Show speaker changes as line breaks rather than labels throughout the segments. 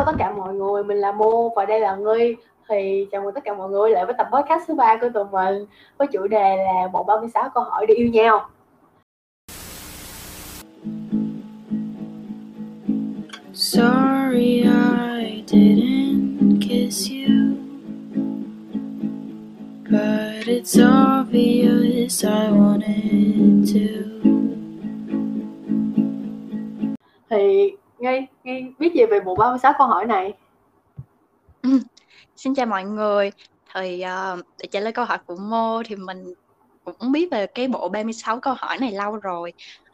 Hello tất cả mọi người, mình là Mô và đây là Nghi thì chào mừng tất cả mọi người lại với tập podcast thứ ba của tụi mình với chủ đề là bộ 36 câu hỏi để yêu nhau.
Sorry I didn't kiss you But it's obvious I wanted to
Thì Nghi, Nghi biết gì về bộ 36 câu hỏi này? Ừ.
Xin chào mọi người. Thì, uh, để trả lời câu hỏi của Mô thì mình cũng biết về cái bộ 36 câu hỏi này lâu rồi.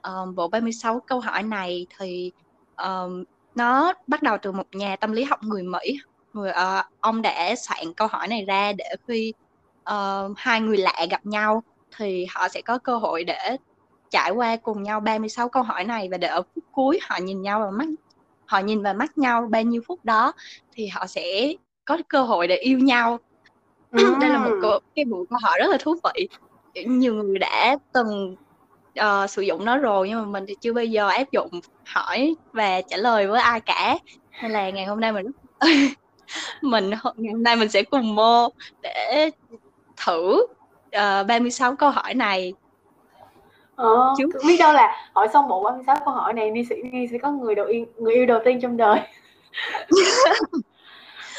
Uh, bộ 36 câu hỏi này thì, ờm, nó bắt đầu từ một nhà tâm lý học người Mỹ. Người uh, ông đã soạn câu hỏi này ra để khi, uh, hai người lạ gặp nhau thì họ sẽ có cơ hội để trải qua cùng nhau 36 câu hỏi này và để ở phút cuối họ nhìn nhau vào mắt họ nhìn vào mắt nhau bao nhiêu phút đó thì họ sẽ có cơ hội để yêu nhau. Đây là một câu cái bộ câu hỏi rất là thú vị. Nhiều người đã từng, ờ, sử dụng nó rồi nhưng mà mình thì chưa bao giờ áp dụng hỏi và trả lời với ai cả. Nên là ngày hôm nay mình mình ngày hôm nay mình sẽ cùng Mô để thử, ờ, 36 câu hỏi này.
Ờ,
Chứ
biết đâu là hỏi xong bộ 36 câu hỏi này Nghi sẽ Nghi sẽ có người đầu yên người yêu đầu tiên trong đời.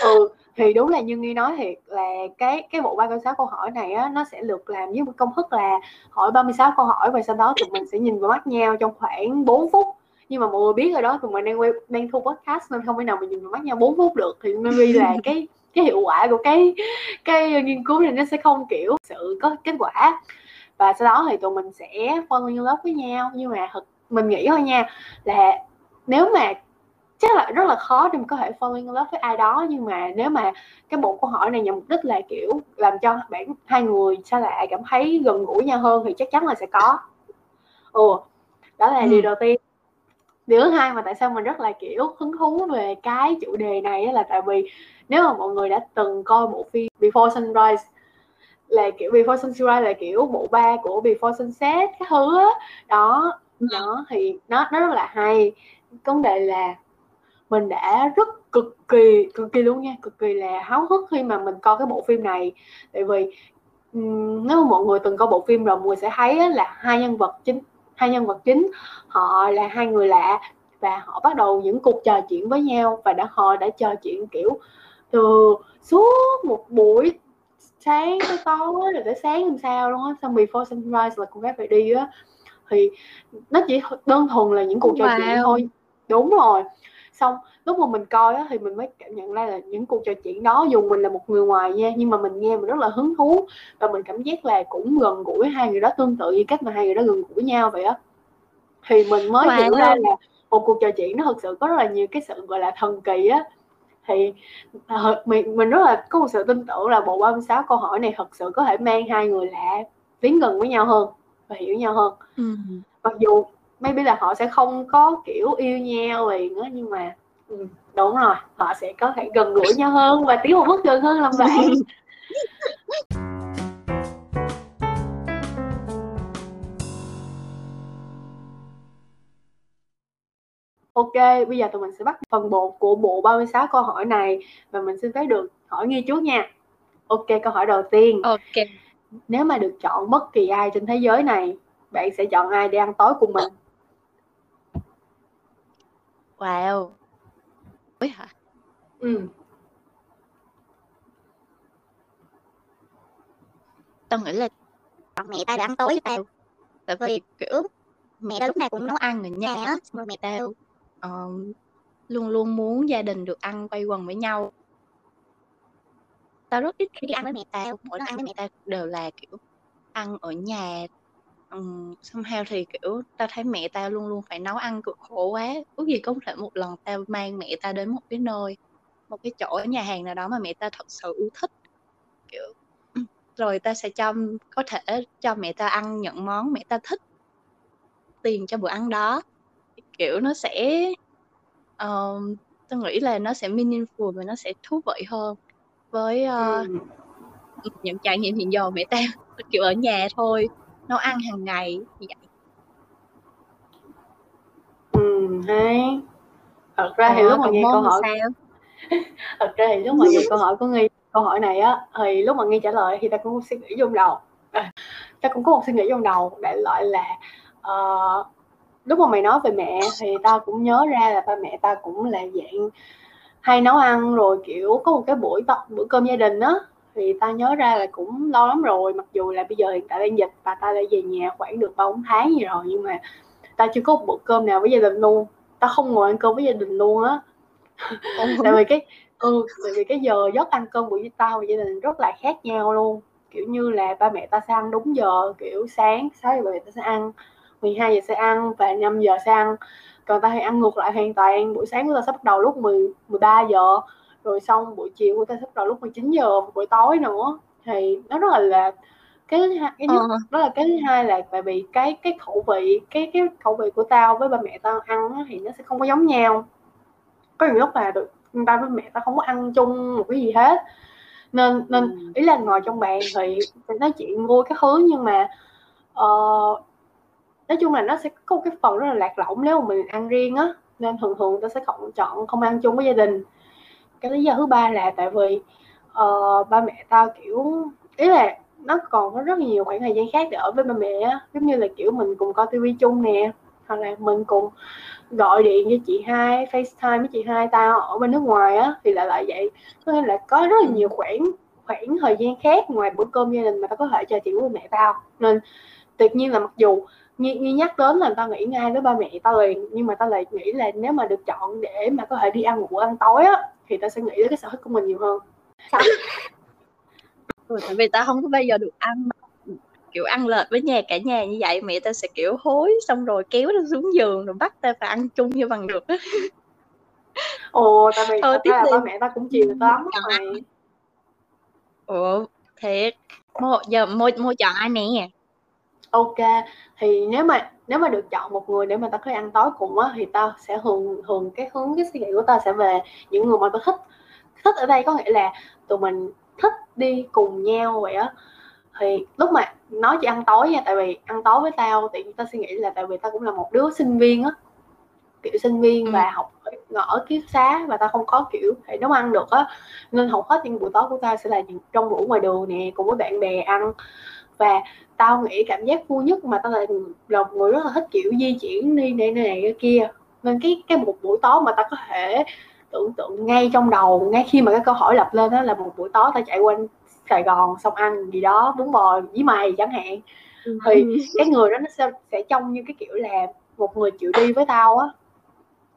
Ừ, thì đúng là như Nghi nói thiệt là cái cái bộ 36 câu hỏi này á, nó sẽ được làm với một công thức là hỏi 36 câu hỏi và sau đó tụi mình sẽ nhìn vào mắt nhau trong khoảng 4 phút. Nhưng mà mọi người biết rồi đó, tụi mình đang quay đang thu podcast nên không thể nào mà nhìn vào mắt nhau 4 phút được thì Nghi là cái cái hiệu quả của cái cái nghiên cứu này nó sẽ không kiểu sự có kết quả. Và sau đó thì tụi mình sẽ fall in love với nhau nhưng mà thật mình nghĩ thôi nha là nếu mà chắc là rất là khó để mình có thể in love với ai đó nhưng mà nếu mà cái bộ câu hỏi này nhằm mục đích là kiểu làm cho bạn hai người xa lạ cảm thấy gần gũi nhau hơn thì chắc chắn là sẽ có. Ừ, đó là điều
Ừm.
đầu tiên. Điều thứ hai mà tại sao mình rất là kiểu hứng thú về cái chủ đề này là tại vì nếu mà mọi người đã từng coi bộ phim Before Sunrise là kiểu Before Sunrise là kiểu bộ ba của Before Sunset cái thứ á. Đó,
Ừm.
đó thì nó nó rất là hay. Vấn đề là mình đã rất cực kỳ cực kỳ luôn nha, cực kỳ là háo hức khi mà mình coi cái bộ phim này. Tại vì, nếu mà mọi người từng coi bộ phim rồi mọi người sẽ thấy là hai nhân vật chính hai nhân vật chính họ là hai người lạ và họ bắt đầu những cuộc trò chuyện với nhau và đã họ đã trò chuyện, kiểu, từ suốt một buổi sáng tới tối rồi tới sáng hôm sau luôn á. Xong Before Sunrise là con gái phải đi á, thì nó chỉ đơn thuần là những cuộc trò chuyện
Wow!
thôi. Đúng rồi. Xong lúc mà mình coi á thì mình mới cảm nhận ra là những cuộc trò chuyện đó dù mình là một người ngoài nha, nhưng mà mình nghe mình rất là hứng thú và mình cảm giác là cũng gần gũi hai người đó tương tự như cách mà hai người đó gần gũi nhau vậy á. Thì mình mới hiểu ra
Wow!
là một cuộc trò chuyện nó thực sự có rất là nhiều cái sự, gọi là, thần kỳ á. Thì, ờ, mình mình rất là có một sự tin tưởng là bộ 36 câu hỏi này thật sự có thể mang hai người lạ tiến gần với nhau hơn và hiểu nhau hơn.
Ừm.
Mặc dù maybe là họ sẽ không có, kiểu, yêu nhau liền á, nhưng mà ừm, đúng rồi, họ sẽ có thể gần gũi nhau hơn và tiến một bước gần hơn làm bạn. OK, bây giờ tụi mình sẽ bắt phần 1 của bộ 36 câu hỏi này và mình xin phép được hỏi Nghi trước nha. OK, câu hỏi đầu tiên.
OK.
Nếu mà được chọn bất kỳ ai trên thế giới này, bạn sẽ chọn ai để ăn tối cùng mình?
Wow! Tối hả?
Ừm.
Tao nghĩ là chọn mẹ tao để ăn tối với tao. Tại vì, kiểu, mẹ tao lúc nào cũng nấu ăn ở nhà á, xong rồi mẹ tao, ờ, luôn luôn muốn gia đình được ăn quây quần với nhau. Tao rất ít khi đi ăn với mẹ tao, mỗi lần ăn với mẹ tao đều là, kiểu, ăn ở nhà. Ừm, somehow thì, kiểu, tao thấy mẹ tao luôn luôn phải nấu ăn cực khổ quá, ước gì có thể một lần tao mang mẹ tao đến một cái nơi, một cái chỗ nhà hàng nào đó mà mẹ tao thật sự yêu thích. Kiểu, rồi tao sẽ cho có thể cho mẹ tao ăn những món mẹ tao thích. Tiền cho bữa ăn đó. Kiểu, nó sẽ, ờm, tao nghĩ là nó sẽ meaningful và nó sẽ thú vị hơn với,
ừm,
những trải nghiệm hiện giờ mẹ tao, kiểu, ở nhà thôi, nấu ăn hàng ngày như vậy.
Ừm, hay. Thật ra thì
Ủa,
lúc mà nghe câu
thì
hỏi
sao?
thật ra thì lúc mà nghe câu hỏi của nghi câu hỏi này á thì lúc mà nghi trả lời thì ta cũng suy nghĩ trong đầu ta cũng có một suy nghĩ trong đầu đại loại là uh, lúc mà mày nói về mẹ thì ta cũng nhớ ra là ba mẹ ta cũng là dạng hay nấu ăn rồi kiểu có một cái buổi bữa cơm gia đình á. Thì ta nhớ ra là cũng lâu lắm rồi mặc dù là bây giờ hiện tại đang dịch và ta đã về nhà khoảng được ba bốn tháng gì rồi nhưng mà ta chưa có một bữa cơm nào với gia đình luôn. Ta không ngồi ăn cơm với gia đình luôn á. Tại vì cái ừ tại vì cái giờ giấc ăn cơm của tao và gia đình rất là khác nhau luôn. Kiểu như là ba mẹ ta sẽ ăn đúng giờ kiểu sáng sáng giờ ba mẹ ta sẽ ăn 12 giờ sẽ ăn và 5 giờ sẽ ăn. Còn ta hay ăn ngược lại hoàn toàn. Buổi sáng của ta sẽ bắt đầu lúc 10 13 giờ. Rồi xong buổi chiều của ta bắt đầu lúc 19 giờ. Buổi tối nữa. Thì nó rất là là cái thứ hai cái nhất ờ. đó là cái thứ hai là tại vì cái cái khẩu vị cái cái khẩu vị của tao với ba mẹ tao ăn thì nó sẽ không có giống nhau. Có nhiều lúc là được ba với mẹ tao không có ăn chung một cái gì hết. Nên nên ừ. ý là ngồi trong bàn thì, nói chuyện vui cái thứ nhưng mà uh, nói chung là nó sẽ có một cái phần rất là lạc lõng nếu mà mình ăn riêng á. Nên thường thường tôi sẽ không chọn không ăn chung với gia đình. Cái lý do thứ ba là tại vì uh, ba mẹ tao kiểu ý là nó còn có rất nhiều khoảng thời gian khác để ở với ba mẹ á. Giống như là kiểu mình cùng coi tivi chung nè hoặc là mình cùng gọi điện cho chị hai FaceTime với chị hai tao ở bên nước ngoài á thì lại lại vậy. Có nghĩa là có rất là nhiều khoảng khoảng thời gian khác ngoài bữa cơm gia đình mà tao có thể trò chuyện với mẹ tao. Nên tuyệt nhiên là mặc dù như, như nhắc đến là tao nghĩ ngay với ba mẹ tao liền nhưng mà tao lại nghĩ là nếu mà được chọn để mà có thể đi ăn ngủ ăn tối á thì tao sẽ nghĩ đến cái sở thích của mình nhiều hơn.
Ừ, tại vì tao không có bao giờ được ăn kiểu ăn lệch với nhà cả nhà như vậy mẹ tao sẽ kiểu hối xong rồi kéo tao xuống giường rồi bắt tao phải ăn chung như bằng được.
Ồ tại vì Thôi, tiếp ba mẹ tao cũng chiều tao lắm rồi.
ủa thiệt. Mua giờ mua mua chọn ai nè
ok thì nếu mà nếu mà được chọn một người để mà tao có thể ăn tối cùng á thì tao sẽ thường thường cái hướng cái suy nghĩ của tao sẽ về những người mà tao thích. Thích ở đây có nghĩa là tụi mình thích đi cùng nhau vậy á. Thì lúc mà nói chỉ ăn tối nha tại vì ăn tối với tao thì tao suy nghĩ là tại vì tao cũng là một đứa sinh viên á. Kiểu sinh viên ừ. và học ở ký xá và tao không có kiểu thể nấu ăn được á. Nên hầu hết những buổi tối của tao sẽ là trong buổi ngoài đường nè cùng với bạn bè ăn và tao nghĩ cảm giác vui nhất mà tao là là một người rất là thích kiểu di chuyển đi này này cái kia. Nên cái cái một buổi tối mà tao có thể tưởng tượng ngay trong đầu ngay khi mà cái câu hỏi lập lên đó là một buổi tối tao chạy quanh Sài Gòn xong ăn gì đó bún bò với mày chẳng hạn. Ừ. thì cái người đó nó sẽ, sẽ trông như cái kiểu là một người chịu đi với tao á.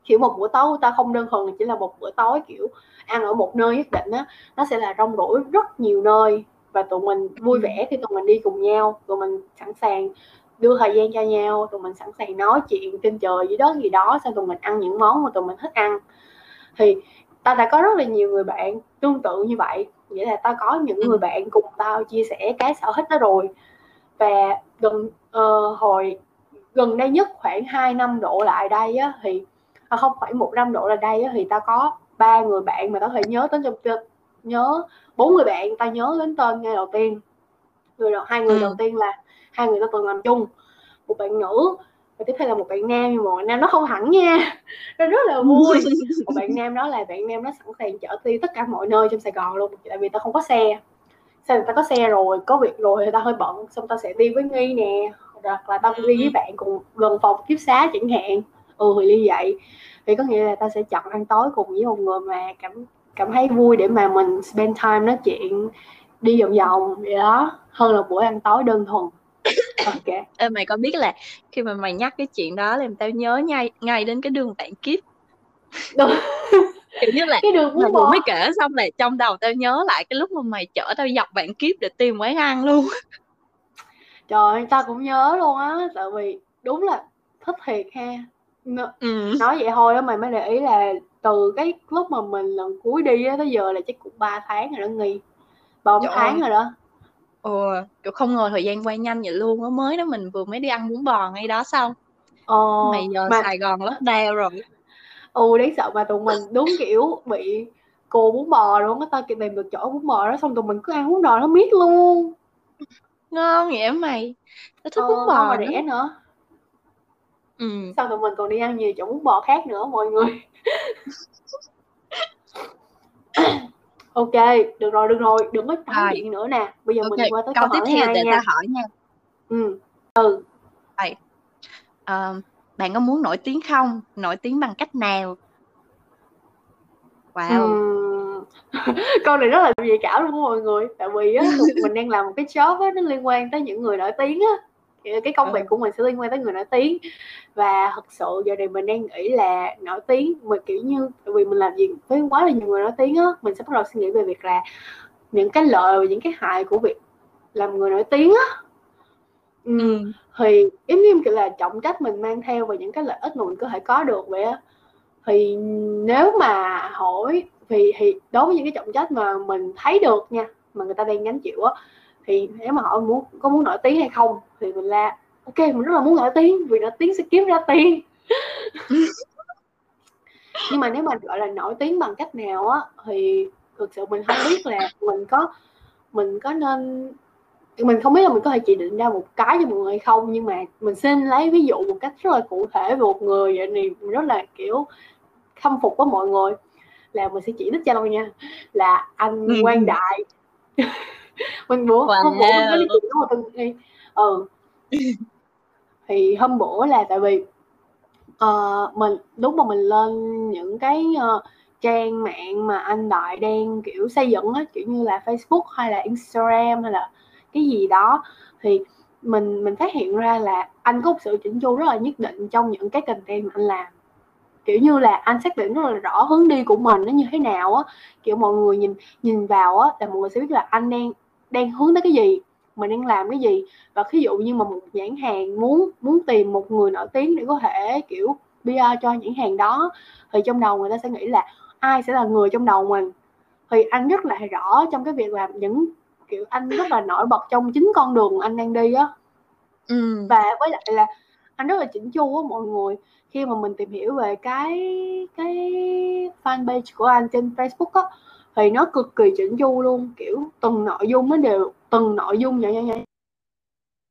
Kiểu một bữa tối tao không đơn thuần chỉ là một bữa tối kiểu ăn ở một nơi nhất định á nó sẽ là rong ruổi rất nhiều nơi và tụi mình vui ừ. vẻ khi tụi mình đi cùng nhau. Tụi mình sẵn sàng đưa thời gian cho nhau. Tụi mình sẵn sàng nói chuyện trên trời dưới đất gì đó xong tụi mình ăn những món mà tụi mình thích ăn. Thì ta đã có rất là nhiều người bạn tương tự như vậy. Nghĩa là tao có những người ừ. bạn cùng tao chia sẻ cái sở thích đó rồi. Và gần uh, hồi gần đây nhất khoảng 2 năm độ lại đây á thì à, không phải một năm độ lại đây á thì tao có ba người bạn mà tao thể nhớ tới trong nhớ bốn người bạn tao nhớ đến tên ngay đầu tiên. Người đầu hai người ừ. đầu tiên là hai người tao từng làm chung. Một bạn nữ và tiếp theo là một bạn nam nhưng mà bạn nam nó không hẳn nha. Nó rất là vui. Một bạn nam đó là bạn nam nó sẵn sàng chở đi tất cả mọi nơi trong sài gòn luôn tại vì tao không có xe. Sao ta có xe rồi có việc rồi thì tao hơi bận xong tao sẽ đi với nghi nè hoặc là tao đi với ừ. bạn cùng gần phòng kiếp xá chẳng hạn. Ừ thì như vậy. Thì có nghĩa là tao sẽ chọn ăn tối cùng với một người mà cảm cảm thấy vui để mà mình spend time nói chuyện đi vòng vòng vậy đó. Hơn là buổi ăn tối đơn thuần.
Ok. Ê, mày có biết là khi mà mày nhắc cái chuyện đó làm tao nhớ ngay ngay đến cái đường vạn kiếp.
Đúng.
Kiểu như là cái đường mày vừa mới kể xong là trong đầu tao nhớ lại cái lúc mà mày chở tao dọc vạn kiếp để tìm quán ăn luôn.
Trời ơi tao cũng nhớ luôn á tại vì đúng là thích thiệt ha. Ừ. nói vậy thôi đó mày mới để ý là từ cái lúc mà mình lần cuối đi á tới giờ là chắc cũng 3 tháng rồi đó nghi. Ba bốn tháng rồi đó.
Ồ, kiểu không ngờ thời gian qua nhanh vậy luôn á mới đó mình vừa mới đi ăn bún bò ngay đó xong.
Ờ,
mày giờ mà... Sài Gòn lót đeo rồi.
Ừ đáng sợ mà tụi mình đúng kiểu bị cô bún bò luôn á tao kịp tìm được chỗ bún bò đó xong tụi mình cứ ăn bún bò nó miết luôn.
Ngon vậy mày. Tao thích ờ, bún bò
mà rẻ nữa ừ. sao tụi mình còn đi ăn nhiều chỗ bún bò khác nữa mọi người ok được rồi được rồi đừng có
Rồi.
chuyện nữa nè bây giờ
Ok,
mình qua tới
câu
câu
tiếp theo để
nha
ta hỏi nha.
ừ ừ
Ờ, bạn có muốn nổi tiếng không? Nổi tiếng bằng cách nào? Wow.
Ừm, câu này rất là nhạy cảm luôn mọi người tại vì á mình đang làm một cái job á nó liên quan tới những người nổi tiếng á cái công việc
Ừ.
của mình sẽ liên quan tới người nổi tiếng và thật sự giờ này mình đang nghĩ là nổi tiếng mà kiểu như tại vì mình làm việc với quá là nhiều người nổi tiếng á mình sẽ bắt đầu suy nghĩ về việc là những cái lợi và những cái hại của việc làm người nổi tiếng á
Ừ.
thì giống như kiểu là trọng trách mình mang theo và những cái lợi ích mà mình có thể có được vậy á thì nếu mà hỏi thì thì đối với những cái trọng trách mà mình thấy được nha mà người ta đang gánh chịu á thì nếu mà hỏi muốn có muốn nổi tiếng hay không thì mình là ok mình rất là muốn nổi tiếng vì nổi tiếng sẽ kiếm ra tiền. Nhưng mà nếu mà gọi là nổi tiếng bằng cách nào á thì thực sự mình không biết là mình có mình có nên mình không biết là mình có thể chỉ định ra một cái cho mọi người hay không nhưng mà mình xin lấy ví dụ một cách rất là cụ thể về một người vậy thì mình rất là kiểu khâm phục với mọi người. Là mình sẽ chỉ đích cho đâu nha là anh
Ừ.
Quang Đại mình bữa hôm bữa mình có
Wow.
chuyện một tân đi ừ thì hôm bữa là tại vì ờ, mình lúc mà mình lên những cái ờ, trang mạng mà anh Đại đang kiểu xây dựng á kiểu như là Facebook hay là Instagram hay là cái gì đó thì mình mình phát hiện ra là anh có một sự chỉnh chu rất là nhất định trong những cái content mà anh làm. Kiểu như là anh xác định rất là rõ hướng đi của mình nó như thế nào á. Kiểu mọi người nhìn nhìn vào á là mọi người sẽ biết là anh đang đang hướng tới cái gì mình đang làm cái gì. Và ví dụ như mà một nhãn hàng muốn muốn tìm một người nổi tiếng để có thể kiểu PR cho nhãn hàng đó thì trong đầu người ta sẽ nghĩ là ai sẽ là người trong đầu mình. Thì anh rất là rõ trong cái việc làm những kiểu anh rất là nổi bật trong chính con đường anh đang đi á.
Ừ.
và với lại là anh rất là chỉnh chu á mọi người. Khi mà mình tìm hiểu về cái cái fanpage của anh trên Facebook á thì nó cực kỳ chỉnh chu luôn kiểu từng nội dung nó đều từng nội dung nhỏ nhỏ nhỏ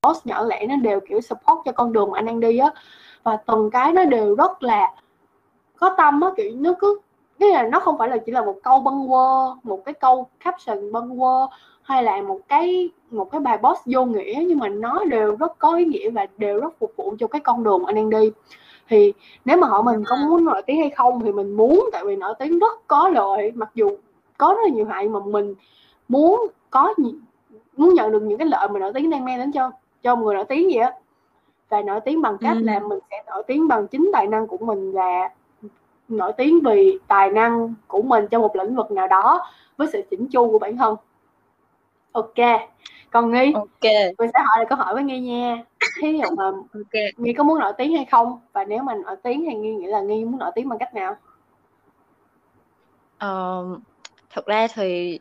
post nhỏ lẻ nó đều kiểu support cho con đường mà anh đang đi á. Và từng cái nó đều rất là có tâm á kiểu nó cứ cái là nó không phải là chỉ là một câu bâng quơ một cái câu caption bâng quơ hay là một cái một cái bài post vô nghĩa nhưng mà nó đều rất có ý nghĩa và đều rất phục vụ cho cái con đường anh đang đi. Thì nếu mà hỏi mình có muốn nổi tiếng hay không thì mình muốn tại vì nổi tiếng rất có lợi mặc dù có rất là nhiều hại mà mình muốn có muốn nhận được những cái lợi mà nổi tiếng đang mang đến cho cho người nổi tiếng vậy á và nổi tiếng bằng cách
Ừ.
là mình sẽ nổi tiếng bằng chính tài năng của mình và nổi tiếng vì tài năng của mình trong một lĩnh vực nào đó với sự chỉnh chu của bản thân ok còn nghi
Ok.
mình sẽ hỏi lại câu hỏi với nghi nha thí dụ mà
Ok.
nghi có muốn nổi tiếng hay không và nếu mà nổi tiếng thì nghi nghĩ là nghi muốn nổi tiếng bằng cách nào
Ờ, thật ra thì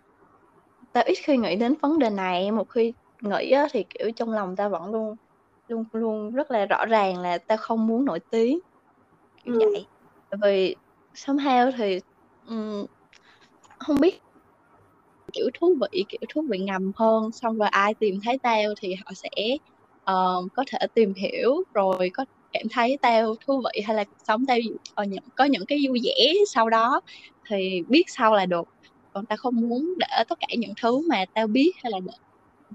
tao ít khi nghĩ đến vấn đề này một khi nghĩ á, thì kiểu trong lòng tao vẫn luôn luôn luôn rất là rõ ràng là tao không muốn nổi tiếng kiểu
Ừ.
vậy vì somehow thì ừm, không biết kiểu thú vị kiểu thú vị ngầm hơn xong rồi ai tìm thấy tao thì họ sẽ ờ, có thể tìm hiểu rồi có cảm thấy tao thú vị hay là cuộc sống tao ờ, những, có những cái vui vẻ sau đó thì biết sau là được còn tao không muốn để tất cả những thứ mà tao biết hay là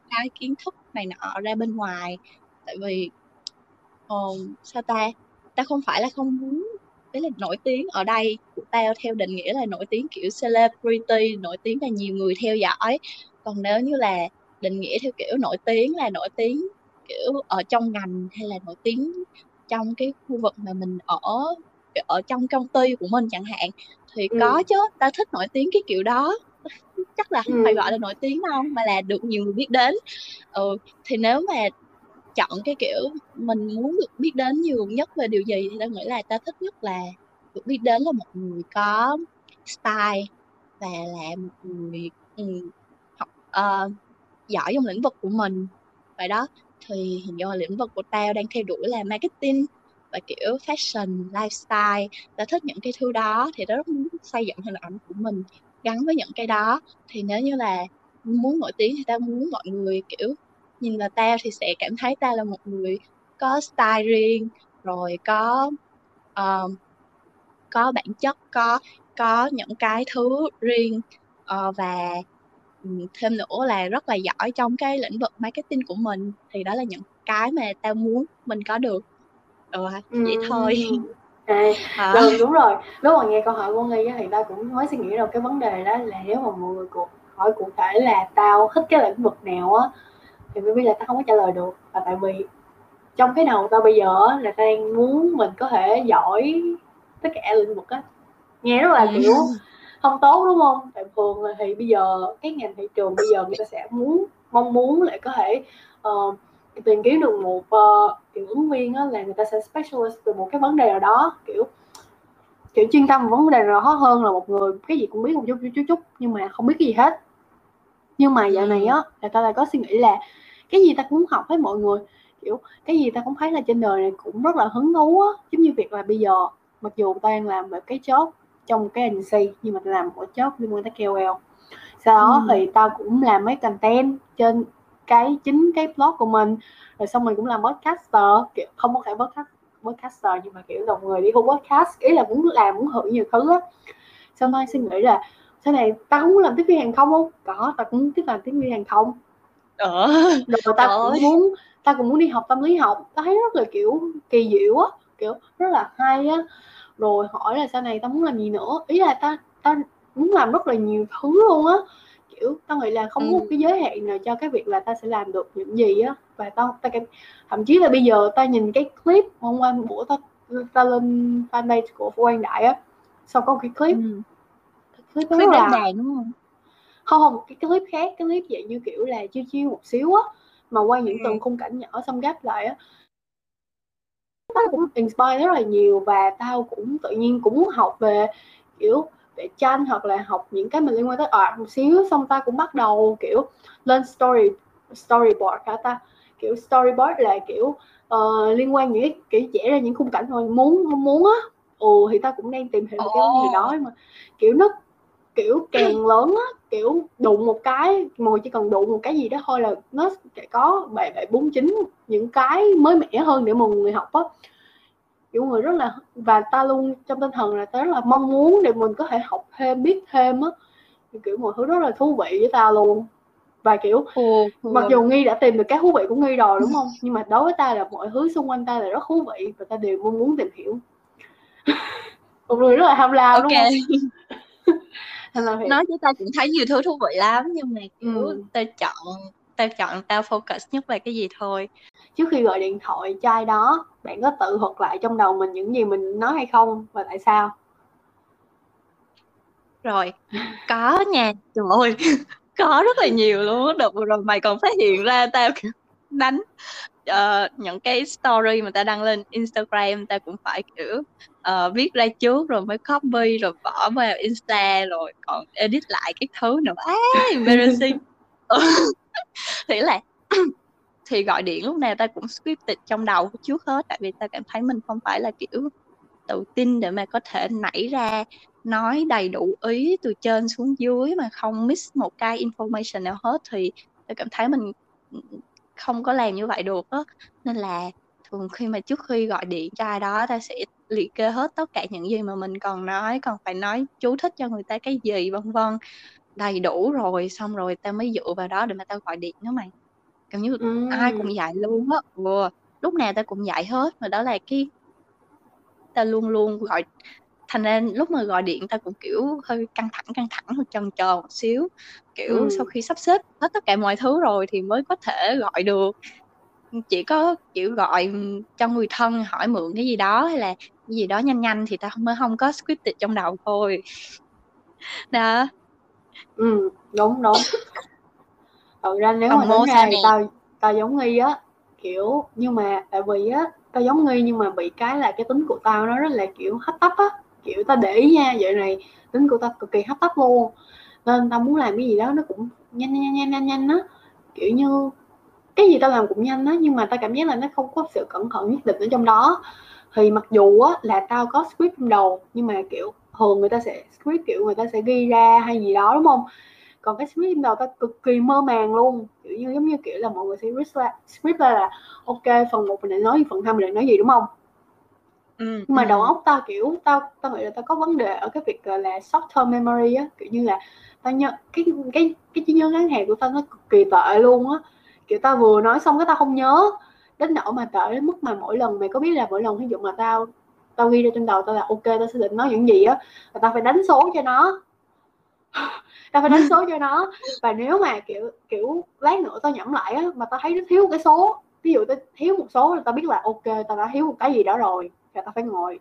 cái kiến thức này nọ ra bên ngoài. Tại vì ờ, sao ta? Tao không phải là không muốn đấy là nổi tiếng ở đây của tao theo định nghĩa là nổi tiếng kiểu celebrity nổi tiếng là nhiều người theo dõi. Còn nếu như là định nghĩa theo kiểu nổi tiếng là nổi tiếng kiểu ở trong ngành hay là nổi tiếng trong cái khu vực mà mình ở ở trong công ty của mình chẳng hạn thì
Ừ.
có chứ tao thích nổi tiếng cái kiểu đó chắc là không
Ừ.
phải gọi là nổi tiếng đâu mà là được nhiều người biết đến ừ thì nếu mà chọn cái kiểu mình muốn được biết đến nhiều nhất về điều gì thì tao nghĩ là tao thích nhất là được biết đến là một người có style và là một người ừ, học ờ, giỏi trong lĩnh vực của mình vậy đó thì hiện giờ lĩnh vực của tao đang theo đuổi là marketing và kiểu fashion lifestyle tao thích những cái thứ đó thì rất muốn xây dựng hình ảnh của mình gắn với những cái đó. Thì nếu như là muốn nổi tiếng thì tao muốn mọi người kiểu nhìn vào tao thì sẽ cảm thấy tao là một người có style riêng rồi có uh, có bản chất có có những cái thứ riêng. Uh, và thêm nữa là rất là giỏi trong cái lĩnh vực marketing của mình thì đó là những cái mà tao muốn mình có được ừ, vậy thôi.
À,
à.
ừ, đúng rồi. Lúc mà nghe câu hỏi của nghi á, thì tao cũng mới suy nghĩ được cái vấn đề đó là nếu mà mọi người cuộc hỏi cụ thể là tao thích cái lĩnh vực nào á thì mới biết là tao không có trả lời được. Là tại vì trong cái đầu tao bây giờ á, là tao đang muốn mình có thể giỏi tất cả lĩnh vực á. Nghe rất là kiểu không tốt đúng không? Tại thường là thì bây giờ cái ngành thị trường bây giờ người ta sẽ muốn mong muốn lại có thể uh, tìm kiếm được một uh, kiểu ứng viên á, là người ta sẽ specialist về một cái vấn đề nào đó kiểu kiểu chuyên tâm vấn đề nào đó hơn là một người cái gì cũng biết một chút chút chút chút nhưng mà không biết cái gì hết. Nhưng mà dạo này á là ta lại có suy nghĩ là cái gì ta cũng học với mọi người kiểu cái gì ta cũng thấy là trên đời này cũng rất là hứng thú á. Giống như việc là bây giờ mặc dù ta đang làm một cái job trong cái agency nhưng mà ta làm một job liên quan tới KOL sau đó ừ. thì tao cũng làm mấy content trên cái chính cái blog của mình. Rồi xong mình cũng làm podcaster kiểu không có thể podcast podcaster nhưng mà kiểu dòng người đi thu podcast ý là muốn làm muốn thử nhiều thứ á. Xong tôi suy nghĩ là sau này tao không muốn làm tiếp viên hàng không không? Có tao cũng tiếp làm tiếp viên hàng không.
Ờ.
Rồi tao cũng muốn tao cũng muốn đi học tâm lý học. Tao thấy rất là kiểu kỳ diệu á kiểu rất là hay á. Rồi hỏi là sau này tao muốn làm gì nữa? Ý là tao tao muốn làm rất là nhiều thứ luôn á kiểu tao nghĩ là không có một cái giới hạn nào cho cái việc là ta sẽ làm được những gì á. Và tao ta thậm chí là bây giờ ta nhìn cái clip hôm qua bữa ta ta lên fanpage của Quang Đại á sau có một cái clip? Ừ.
clip đó là đàn đúng không?
Không không cái clip khác cái clip dạng như kiểu là chiêu chiêu một xíu á mà quay những từng khung cảnh nhỏ xong ghép lại á. Tao cũng inspire rất là nhiều và tao cũng tự nhiên cũng muốn học về kiểu vẽ tranh hoặc là học những cái mình liên quan tới art một xíu xong ta cũng bắt đầu kiểu lên story storyboard cả ta? Kiểu storyboard là kiểu uh, liên quan những kiểu vẽ ra những khung cảnh thôi muốn muốn á. Ồ thì ta cũng đang tìm hiểu cái gì đó mà kiểu nó kiểu càng lớn á kiểu đụng một cái mọi chỉ cần đụng một cái gì đó thôi là nó sẽ có bảy bảy bốn chín những cái mới mẻ hơn để mọi người học á kiểu người rất là và ta luôn trong tinh thần là ta rất là mong muốn để mình có thể học thêm biết thêm á. Kiểu mọi thứ rất là thú vị với ta luôn. Và kiểu ừ, mặc dù nghi đã tìm được cái thú vị của nghi rồi đúng không? Nhưng mà đối với ta là mọi thứ xung quanh ta là rất thú vị và ta đều mong muốn tìm hiểu. Một người rất là ham lam okay. đúng
không? Nói với ta cũng thấy nhiều thứ thú vị lắm nhưng mà kiểu ừ. ta chọn ta chọn tao focus nhất về cái gì thôi.
Trước khi gọi điện thoại cho ai đó bạn có tự thuật lại trong đầu mình những gì mình nói hay không và tại sao?
Rồi có nha. Trời ơi có rất là nhiều luôn vừa rồi mày còn phát hiện ra tao đánh uh, những cái story mà ta đăng lên Instagram ta cũng phải kiểu uh, viết ra trước rồi mới copy rồi bỏ vào Insta rồi còn edit lại cái thứ nữa. Á embarrassing thì là thì gọi điện lúc nào ta cũng scripted trong đầu trước hết, tại vì ta cảm thấy mình không phải là kiểu tự tin để mà có thể nảy ra nói đầy đủ ý từ trên xuống dưới mà không miss một cái information nào hết. Thì ta cảm thấy mình không có làm như vậy được á. Nên là thường khi mà trước khi gọi điện cho ai đó, ta sẽ liệt kê hết tất cả những gì mà mình còn nói, còn phải nói chú thích cho người ta cái gì, vân vân đầy đủ rồi xong rồi ta mới dựa vào đó để mà tao gọi điện đó mày. Kiểu như ừ. ai cũng dạy luôn á. Vừa lúc nào ta cũng dạy hết mà đó là cái ta luôn luôn gọi thành ra lúc mà gọi điện ta cũng kiểu hơi căng thẳng căng thẳng hơi chần chờ một xíu. Kiểu ừ. sau khi sắp xếp hết tất cả mọi thứ rồi thì mới có thể gọi được. Chỉ có kiểu gọi cho người thân hỏi mượn cái gì đó hay là cái gì đó nhanh nhanh thì ta mới không có scripted trong đầu thôi. Đó
ừ đúng đúng. Thật ra nếu mà nói ra thì tao tao giống nghi á kiểu nhưng mà tại vì á tao giống nghi nhưng mà bị cái là cái tính của tao nó rất là kiểu hấp tấp á. Kiểu tao để ý nha vậy này tính của tao cực kỳ hấp tấp luôn. Nên tao muốn làm cái gì đó nó cũng nhanh nhanh nhanh nhanh nhanh á. Kiểu như cái gì tao làm cũng nhanh á nhưng mà tao cảm giác là nó không có sự cẩn thận nhất định ở trong đó. Thì mặc dù á là tao có script trong đầu nhưng mà kiểu thường người ta sẽ script kiểu người ta sẽ ghi ra hay gì đó đúng không? Còn cái script đầu ta cực kỳ mơ màng luôn. Kiểu như giống như kiểu là mọi người sẽ script ra, script ra là ok phần một mình định nói gì phần hai mình định nói gì đúng không? Ừ, nhưng mà ừ. đầu óc tao kiểu tao tao nghĩ là tao có vấn đề ở cái việc là short term memory á. Kiểu như là tao nhớ cái cái cái trí nhớ ngắn hạn của tao nó cực kỳ tệ luôn á. Kiểu tao vừa nói xong cái tao không nhớ. Đến nỗi mà tệ đến mức mà mỗi lần mày có biết là mỗi lần ví dụ mà tao tao ghi ra trên đầu tao là ok tao sẽ định nói những gì á. Và tao phải đánh số cho nó. Tao phải đánh số cho nó. Và nếu mà kiểu kiểu lát nữa tao nhẩm lại á mà tao thấy nó thiếu một cái số ví dụ tao thiếu một số là tao biết là ok tao đã thiếu một cái gì đó rồi. Và tao phải ngồi.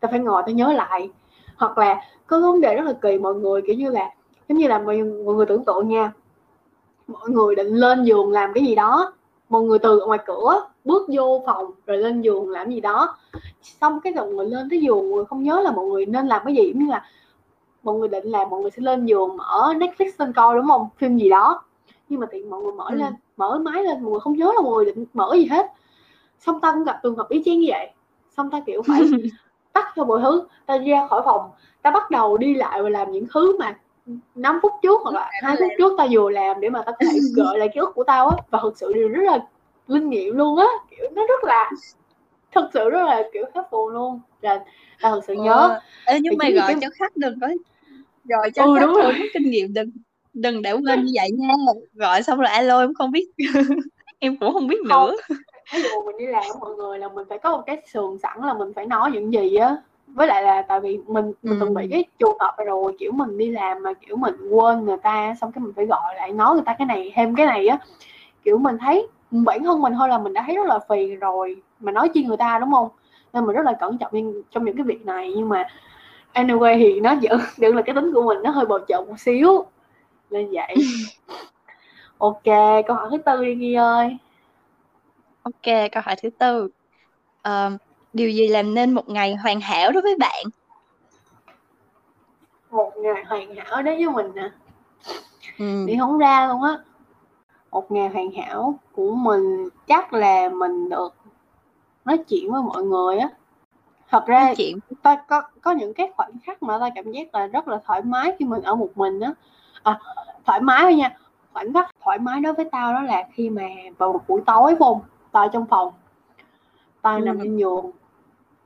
Tao phải ngồi tao nhớ lại. Hoặc là có vấn đề rất là kỳ mọi người kiểu như là giống như là mọi, mọi người tưởng tượng nha. Mọi người định lên giường làm cái gì đó mọi người từ ngoài cửa bước vô phòng rồi lên giường làm gì đó. Xong cái lần người lên tới giường người không nhớ là mọi người nên làm cái gì. Như là mọi người định là mọi người sẽ lên giường mở Netflix lên coi đúng không? Phim gì đó. Nhưng mà tiện mọi người mở
Ừ.
lên mở máy lên mọi người không nhớ là mọi người định mở gì hết. Xong ta cũng gặp trường hợp ý chán như vậy. Xong ta kiểu phải tắt cho mọi thứ ta ra khỏi phòng. Ta bắt đầu đi lại và làm những thứ mà 5 phút trước hoặc là hai phút trước tao vừa làm để mà tao có thể gợi lại ký ức của tao á. Và thực sự điều rất là linh nghiệm luôn á kiểu nó rất là thực sự rất là kiểu helpful luôn là tao thực sự nhớ
Ờ, ê, nhưng
Thì
mà gọi
cái-
cho khách đừng có gọi cho
Ừ,
khách
đúng rồi.
có kinh nghiệm đừng đừng để quên như vậy nha gọi xong rồi alo em không biết em cũng không biết
Không.
nữa
ví dụ mình đi làm mọi người là mình phải có một cái sườn sẵn là mình phải nói những gì á với lại là tại vì mình mình từng bị
Ừ.
cái trường hợp rồi kiểu mình đi làm mà kiểu mình quên người ta xong cái mình phải gọi lại nói người ta cái này thêm cái này á kiểu mình thấy bản thân mình thôi là mình đã thấy rất là phiền rồi. Mà nói chi người ta đúng không? Nên mình rất là cẩn trọng trong- những cái việc này. Nhưng mà anyway thì nó vẫn vẫn là cái tính của mình nó hơi bầu trộn một xíu. Nên vậy. Ok câu hỏi thứ tư đi nghi ơi.
Ok câu hỏi thứ tư. Ờ, điều gì làm nên một ngày hoàn hảo đối với bạn?
Một ngày hoàn hảo đến với mình nè
ừ.
nghĩ không ra luôn á một ngày hoàn hảo của mình chắc là mình được nói chuyện với mọi người á. Thật ra
nói chuyện.
ta có có những cái khoảnh khắc mà ta cảm giác là rất là thoải mái khi mình ở một mình á. À, thoải mái thôi nha. Khoảnh khắc thoải mái đối với tao đó là khi mà vào một buổi tối không tao trong phòng tao
Ừ.
nằm trên giường.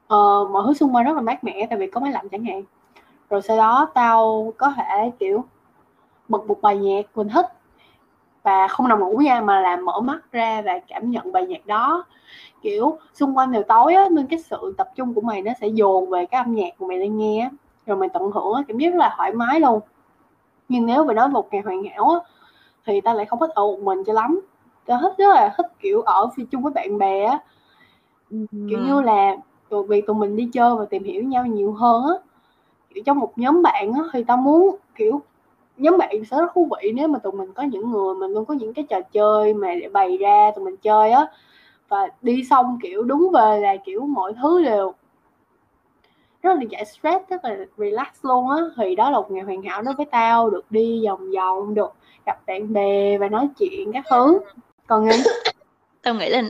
Ờ, mọi thứ xung quanh rất là mát mẻ tại vì có máy lạnh chẳng hạn. Rồi sau đó tao có thể kiểu bật một bài nhạc mình thích và không nằm ngủ nha mà là mở mắt ra và cảm nhận bài nhạc đó. Kiểu xung quanh đều tối á nên cái sự tập trung của mày nó sẽ dồn về cái âm nhạc của mày đang nghe á. Rồi mày tận hưởng cảm giác rất là thoải mái luôn. Nhưng nếu mà nói một ngày hoàn hảo á thì ta lại không thích ở một mình cho lắm. Ta thích rất là thích kiểu ở phi chung với bạn bè á. Kiểu như là tụi vì tụi mình đi chơi và tìm hiểu nhau nhiều hơn á. Kiểu trong một nhóm bạn á thì tao muốn kiểu nhóm bạn sẽ rất thú vị nếu mà tụi mình có những người mình luôn có những cái trò chơi mà để bày ra tụi mình chơi á. Và đi xong, kiểu, đúng về là, kiểu, mọi thứ đều rất là giải stress, rất là relax luôn á. Thì đó là một ngày hoàn hảo đối với tao, được đi vòng vòng, được gặp bạn bè và nói chuyện các thứ. Còn anh
tao nghĩ là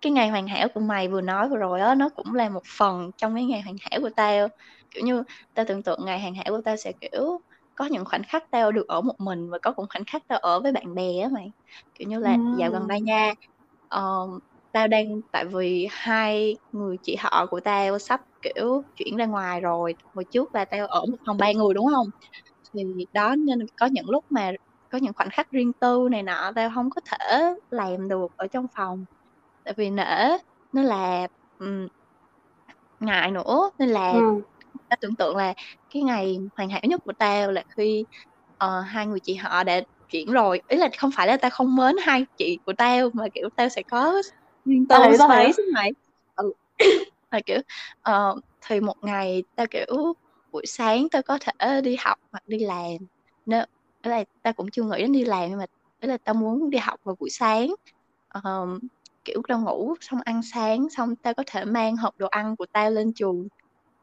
cái ngày hoàn hảo của mày vừa nói vừa rồi á, nó cũng là một phần trong cái ngày hoàn hảo của tao. Kiểu như tao tưởng tượng ngày hoàn hảo của tao sẽ, kiểu có những khoảnh khắc tao được ở một mình và có cũng khoảnh khắc tao ở với bạn bè á mày. Kiểu như là dạo gần đây nha ờ, tao đang tại vì hai người chị họ của tao sắp kiểu chuyển ra ngoài rồi hồi trước là tao ở một phòng ba người đúng không? Thì đó nên có những lúc mà có những khoảnh khắc riêng tư này nọ tao không có thể làm được ở trong phòng. Tại vì nể nó là ừm, ngại nữa nên là
ừ.
Tao tưởng tượng là cái ngày hoàn hảo nhất của tao là khi ờ, hai người chị họ đã chuyển rồi ý là không phải là tao không mến hai chị của tao mà kiểu tao sẽ có
Tao hiểu, tao hiểu.
này ừ. kiểu ờ, thì một ngày tao kiểu buổi sáng tao có thể đi học hoặc đi làm nếu ý là tao cũng chưa nghĩ đến đi làm nhưng mà ý là tao muốn đi học vào buổi sáng Ờ, kiểu tao ngủ xong ăn sáng xong tao có thể mang hộp đồ ăn của tao lên trường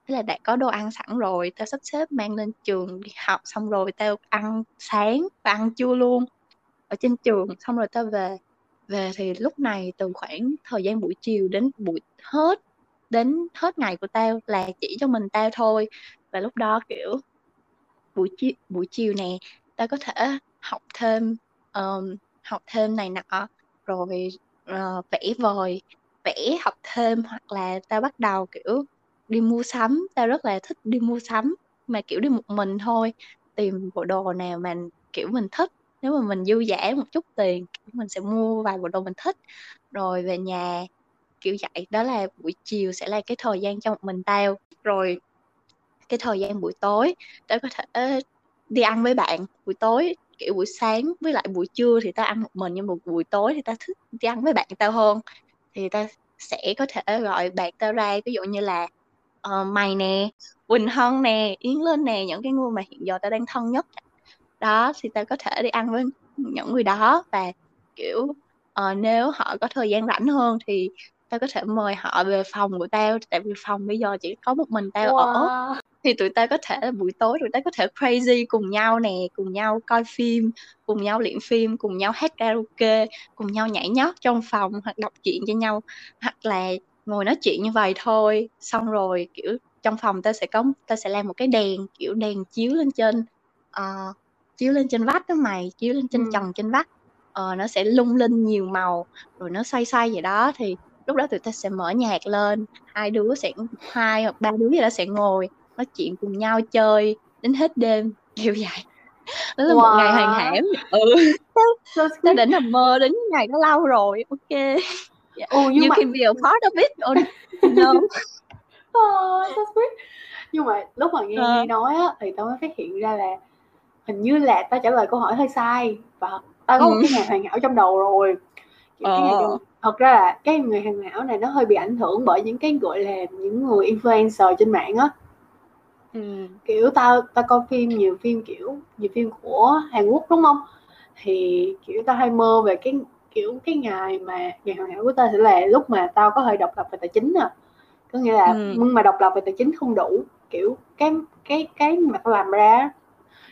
Thế là đã có đồ ăn sẵn rồi, tao sắp xếp mang lên trường đi học xong rồi tao ăn sáng và ăn trưa luôn ở trên trường xong rồi tao về. Về thì lúc này từ khoảng thời gian buổi chiều đến buổi hết đến hết ngày của tao là chỉ cho mình tao thôi. Và lúc đó kiểu buổi chiều buổi chiều nè, tao có thể học thêm um, học thêm này nọ rồi uh, vẽ vời, vẽ học thêm hoặc là tao bắt đầu kiểu đi mua sắm, tao rất là thích đi mua sắm, mà, kiểu, đi một mình thôi, tìm bộ đồ nào mà, kiểu, mình thích. Nếu mà mình dư dả một chút tiền mình sẽ mua vài bộ đồ mình thích. Rồi về nhà, kiểu vậy, đó là buổi chiều sẽ là cái thời gian cho một mình tao. Rồi cái thời gian buổi tối, tao có thể đi ăn với bạn buổi tối, kiểu, buổi sáng với lại buổi trưa thì tao ăn một mình, nhưng mà buổi tối thì tao thích đi ăn với bạn tao hơn. Thì tao sẽ có thể gọi bạn tao ra, ví dụ như là uh, mày nè Quỳnh Hân nè Yến Linh nè những cái người mà hiện giờ tao đang thân nhất. Đó thì tao có thể đi ăn với những người đó và kiểu uh, nếu họ có thời gian rảnh hơn thì tao có thể mời họ về phòng của tao. Tại vì phòng bây giờ chỉ có một mình tao wow. ở thì tụi tao có thể buổi tối tụi tao có thể crazy cùng nhau nè cùng nhau coi phim cùng nhau luyện phim cùng nhau hát karaoke cùng nhau nhảy nhót trong phòng hoặc đọc truyện cho nhau. Hoặc là ngồi nói chuyện như vậy thôi. Xong rồi kiểu trong phòng ta sẽ có ta sẽ làm một cái đèn kiểu đèn chiếu lên trên uh, chiếu lên trên vách đó mày chiếu lên trên ừ. trần trên vách. Uh, nó sẽ lung linh nhiều màu rồi nó xoay xoay vậy đó. Thì lúc đó tụi ta sẽ mở nhạc lên hai đứa sẽ hai hoặc ba đứa gì đó sẽ ngồi nói chuyện cùng nhau chơi đến hết đêm kiểu vậy. Đó là wow. một ngày hoàn hảo. Ừ. Ta định nằm mơ đến ngày đó lâu rồi ok yeah. oh, you can be a part of it or no
oh, so sweet nhưng mà lúc mà nghe uh. nói á thì tao mới phát hiện ra là hình như là tao trả lời câu hỏi hơi sai và tao có ừ. một cái ngày hoàn hảo trong đầu rồi kiểu cái ngày thật ra là cái người hoàn hảo này nó hơi bị ảnh hưởng bởi những cái gọi là những người influencer trên mạng á ừ. kiểu tao tao coi phim nhiều phim kiểu nhiều phim của Hàn Quốc đúng không thì kiểu tao hay mơ về cái kiểu cái ngày mà ngày hoàn hảo của tao sẽ là lúc mà tao có hơi độc lập về tài chính à. Có nghĩa là ừ. nhưng mà độc lập về tài chính không đủ kiểu cái cái cái mà tao làm ra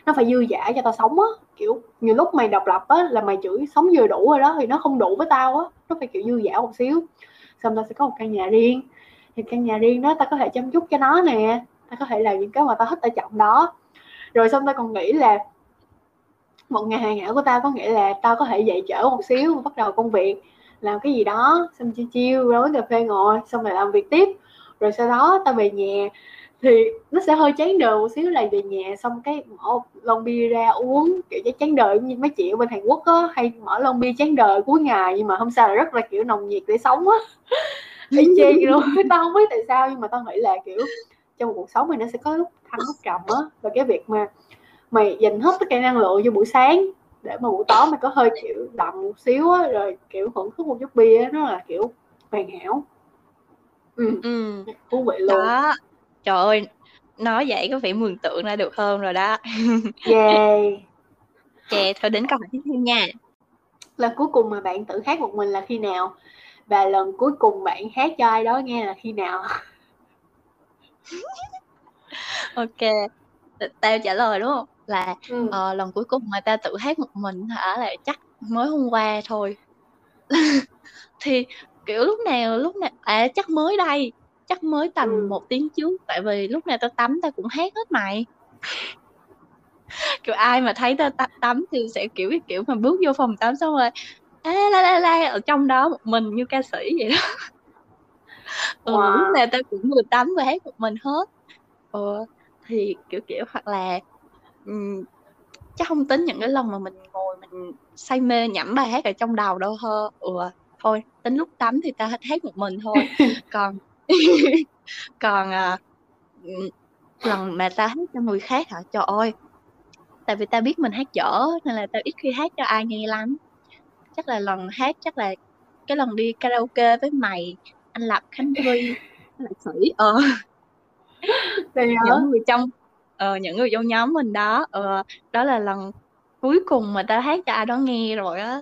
nó phải dư giả cho tao sống á. Kiểu nhiều lúc mày độc lập á là mày chửi sống vừa đủ rồi đó thì nó không đủ với tao á nó phải kiểu dư giả một xíu. Xong tao sẽ có một căn nhà riêng. Thì căn nhà riêng đó tao có thể chăm chút cho nó nè tao có thể làm những cái mà tao thích tao trọng đó. Rồi xong tao còn nghĩ là một ngày hàng hảo của tao có nghĩa là tao có thể dậy trễ một xíu bắt đầu công việc làm cái gì đó xong chiêu chiêu ra cà phê ngồi xong rồi làm việc tiếp. Rồi sau đó tao về nhà thì nó sẽ hơi chán đời một xíu là về nhà xong cái mở lon bia ra uống kiểu cái chán đời như mấy chị ở bên Hàn Quốc á hay mở lon bia chán đời cuối ngày nhưng mà hôm sau là rất là kiểu nồng nhiệt để sống á. Y chang luôn tao không biết tại sao nhưng mà tao nghĩ là kiểu trong một cuộc sống thì nó sẽ có lúc thăng lúc trầm á và cái việc mà mày dành hết tất cả năng lượng cho buổi sáng để mà buổi tối mày có hơi kiểu đậm một xíu á rồi kiểu hưởng thức một chút bia nó là kiểu hoàn hảo. Ừ. ừ. thú vị luôn.
Đó. Trời ơi nói vậy có vẻ mường tượng ra được hơn rồi đó.
Yeah
ok thôi đến câu hỏi tiếp theo nha.
Lần cuối cùng mà bạn tự hát một mình là khi nào? Và lần cuối cùng bạn hát cho ai đó nghe là khi nào?
Ok tao trả lời đúng không là ừ. uh, lần cuối cùng mà tao tự hát một mình hả là chắc mới hôm qua thôi thì kiểu lúc nào lúc nào à chắc mới đây chắc mới tầm ừ. một tiếng trước tại vì lúc nào tao tắm tao cũng hát hết mày kiểu ai mà thấy tao tắm thì sẽ kiểu cái kiểu mà bước vô phòng tắm xong rồi la la la la ở trong đó một mình như ca sĩ vậy đó ừ, wow. lúc nào tao cũng vừa tắm vừa hát một mình hết ừ, thì kiểu kiểu hoặc là um, chắc không tính những cái lần mà mình ngồi mình say mê nhẩm bài hát ở trong đầu đâu hơ. Ừ thôi tính lúc tắm thì ta hát một mình thôi. Còn còn à, lần mà ta hát cho người khác hả? Trời ơi tại vì ta biết mình hát dở nên là tao ít khi hát cho ai nghe lắm. Chắc là lần hát chắc là cái lần đi karaoke với mày anh lập khánh duy lại sĩ ờ. Những người trong ờ, những người trong nhóm mình đó. Ờ, đó là lần cuối cùng mà tao hát cho ai đó nghe rồi á.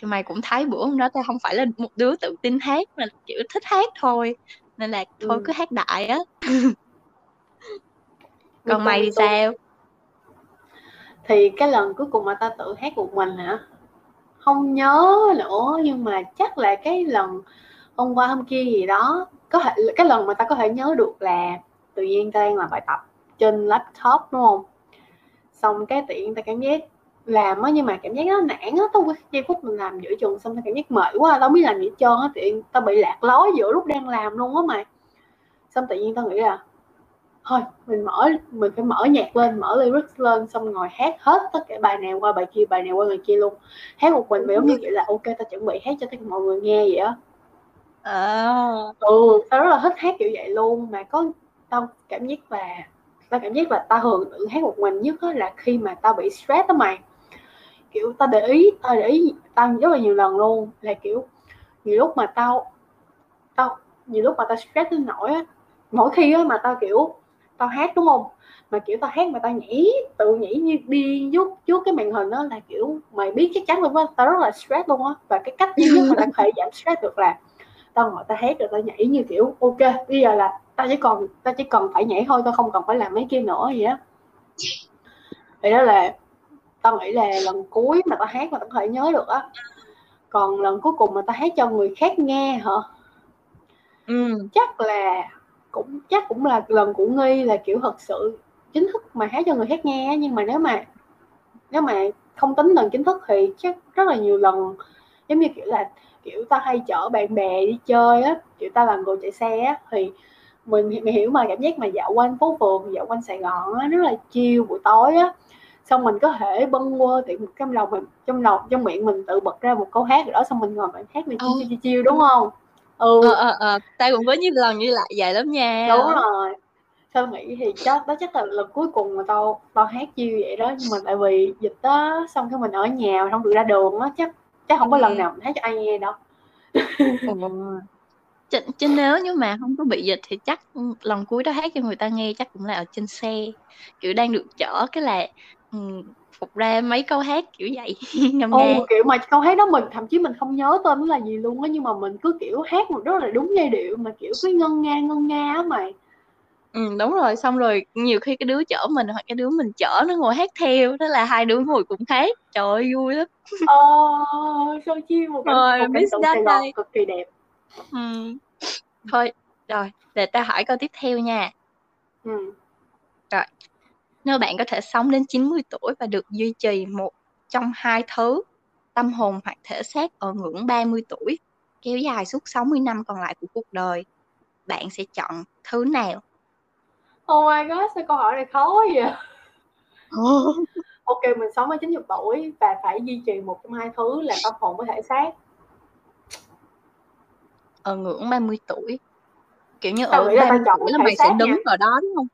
Thì mày cũng thấy bữa hôm đó tao không phải là một đứa tự tin hát mà kiểu thích hát thôi. Nên là thôi ừ. cứ hát đại á. Còn mày thì sao?
Thì cái lần cuối cùng mà tao tự hát một mình hả? Không nhớ nữa nhưng mà chắc là cái lần hôm qua hôm kia gì đó có thể cái lần mà tao có thể nhớ được là tự nhiên tao đang làm bài tập trên laptop đúng không? Xong cái tự nhiên tao cảm giác làm á nhưng mà cảm giác nó nản á tao giây phút mình làm giữa chừng xong tao cảm giác mệt quá tao biết làm gì hết trơn á nhiên tao bị lạc lối giữa lúc đang làm luôn á mà xong tự nhiên tao nghĩ là thôi mình mở mình phải mở nhạc lên mở lyrics lên xong ngồi hát hết tất cả bài này qua bài kia bài này qua bài kia luôn. Hát một mình giống như kiểu là ok tao chuẩn bị hát cho tất cả mọi người nghe vậy á.
À.
ừ tao rất là thích hát kiểu vậy luôn mà có tao cảm giác là tao cảm giác là tao thường tự hát một mình nhất là khi mà tao bị stress đó mày. Kiểu, tao để ý, tao để ý tao rất là nhiều lần luôn. Là, kiểu, nhiều lúc mà tao tao, nhiều lúc mà tao stress đến nỗi á, mỗi khi á mà tao, kiểu, tao hát, đúng không? Mà, kiểu, tao hát mà tao nhảy, tự nhảy như đi giúp trước cái màn hình đó là, kiểu, mày biết chắc chắn luôn á, tao rất là stress luôn á. Và cái cách duy nhất mà tao có thể giảm stress được là tao ngồi tao hát rồi tao nhảy như kiểu ok bây giờ là tao chỉ còn tao chỉ cần phải nhảy thôi tao không cần phải làm mấy kia nữa gì á. Thì đó là tao nghĩ là lần cuối mà tao hát mà tao có thể nhớ được á. Còn lần cuối cùng mà tao hát cho người khác nghe hả?
Ừ.
chắc là cũng chắc cũng là lần của nghi là kiểu thật sự chính thức mà hát cho người khác nghe nhưng mà nếu mà nếu mà không tính lần chính thức thì chắc rất là nhiều lần giống như kiểu là kiểu ta hay chở bạn bè đi chơi á kiểu ta là người chạy xe á thì mình mình hiểu mà cảm giác mà dạo quanh phố phường dạo quanh Sài Gòn á rất là chiêu buổi tối á. Xong mình có thể bâng quơ thì trong lòng mình trong lòng trong miệng mình tự bật ra một câu hát rồi đó xong mình ngồi mình hát mình chiêu
Ừ.
chiêu chiêu đúng không? Ừ.
Ờ ờ ờ tao cũng có nhiều lần như lại vậy lắm nha.
Đúng rồi. Tao nghĩ thì chắc đó chắc là lần cuối cùng mà tao tao hát chiêu vậy đó nhưng mà tại vì dịch đó xong cái mình ở nhà mà không được ra đường á chắc chắc không có lần
Ừ.
nào mình hát cho ai nghe đâu.
Ồ. Chứ, chứ nếu như mà không có bị dịch thì chắc lần cuối đó hát cho người ta nghe chắc cũng là ở trên xe. Kiểu đang được chở cái là ừ, phục ra mấy câu hát kiểu vậy. Ngâm
Ồ, kiểu mà câu hát đó mình thậm chí mình không nhớ tên nó là gì luôn á nhưng mà mình cứ kiểu hát một rất là đúng giai điệu mà kiểu cứ ngân nga ngân nga á mày
ừ, đúng rồi xong rồi nhiều khi cái đứa chở mình hoặc cái đứa mình chở nó ngồi hát theo thế là hai đứa ngồi cùng hát trời ơi vui lắm
ờ sao chi một cảnh
rồi
một cảnh Sài Gòn
đây
cực kỳ đẹp
ừ. thôi rồi để ta hỏi câu tiếp theo nha
ừ.
Nếu bạn có thể sống đến 90 tuổi và được duy trì một trong hai thứ, tâm hồn hoặc thể xác ở ngưỡng 30 tuổi, kéo dài suốt 60 năm còn lại của cuộc đời, bạn sẽ chọn thứ nào?
Oh my god sao câu hỏi này khó quá vậy ok mình sống ở 90 tuổi và phải duy trì một trong hai thứ là tâm hồn với thể xác
Ở ngưỡng 30 tuổi. Kiểu như
tao
ở
nghĩ là tao
30
chọn
tuổi là mày sẽ đứng
nha
ở đó đúng không?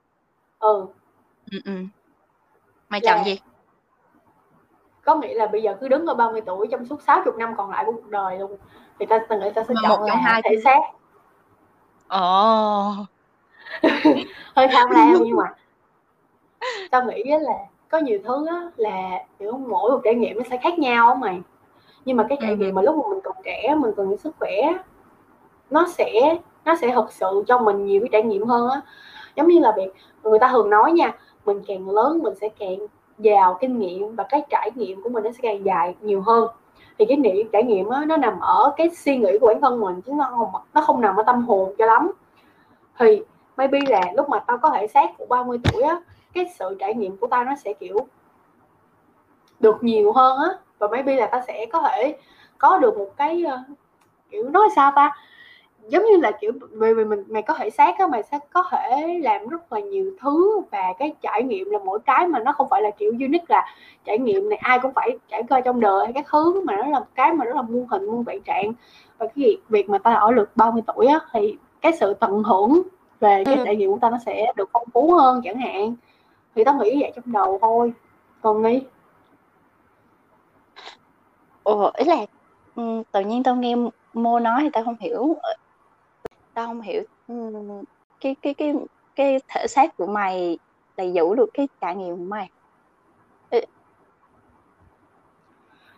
ừ
Ừ ừ. Mày chọn
là
gì?
có nghĩa là bây giờ cứ đứng ở 30 tuổi trong suốt 60 năm còn lại của cuộc đời luôn thì ta tao nghĩ ta sẽ chọn
một trong
là
hai
thể xác
Ồ.
hơi tham lam nhưng mà tao nghĩ là có nhiều thứ á là kiểu mỗi một trải nghiệm nó sẽ khác nhau á mày. Nhưng mà cái trải
Ừ.
nghiệm mà lúc mà mình còn trẻ mình còn những sức khỏe nó sẽ nó sẽ thực sự cho mình nhiều cái trải nghiệm hơn á. Giống như là việc người ta thường nói nha mình càng lớn mình sẽ càng giàu kinh nghiệm và cái trải nghiệm của mình nó sẽ càng dài nhiều hơn. Thì cái niệm trải nghiệm á nó nằm ở cái suy nghĩ của bản thân mình chứ nó không nó không nằm ở tâm hồn cho lắm. Thì maybe là lúc mà tao có thể xác của 30 tuổi á cái sự trải nghiệm của tao nó sẽ kiểu được nhiều hơn á. Và maybe là tao sẽ có thể có được một cái uh, kiểu nói sao ta? Giống như là kiểu vì vì mình mày có thể xác á mày sẽ có thể làm rất là nhiều thứ và cái trải nghiệm là mỗi cái mà nó không phải là kiểu unique là trải nghiệm này ai cũng phải trải qua trong đời hay các thứ mà nó là cái mà rất là muôn hình muôn vạn trạng. Và cái việc, việc mà ta ở được 30 tuổi á thì cái sự tận hưởng về cái
Ừ.
trải nghiệm của ta nó sẽ được phong phú hơn chẳng hạn. Thì tao nghĩ vậy trong đầu thôi. Còn nghi
Ồ, ý là ừ, tự nhiên tao nghe Mô nói thì tao không hiểu. Tao không hiểu ừ, cái cái cái cái thể xác của mày là giữ được cái trải nghiệm của mày.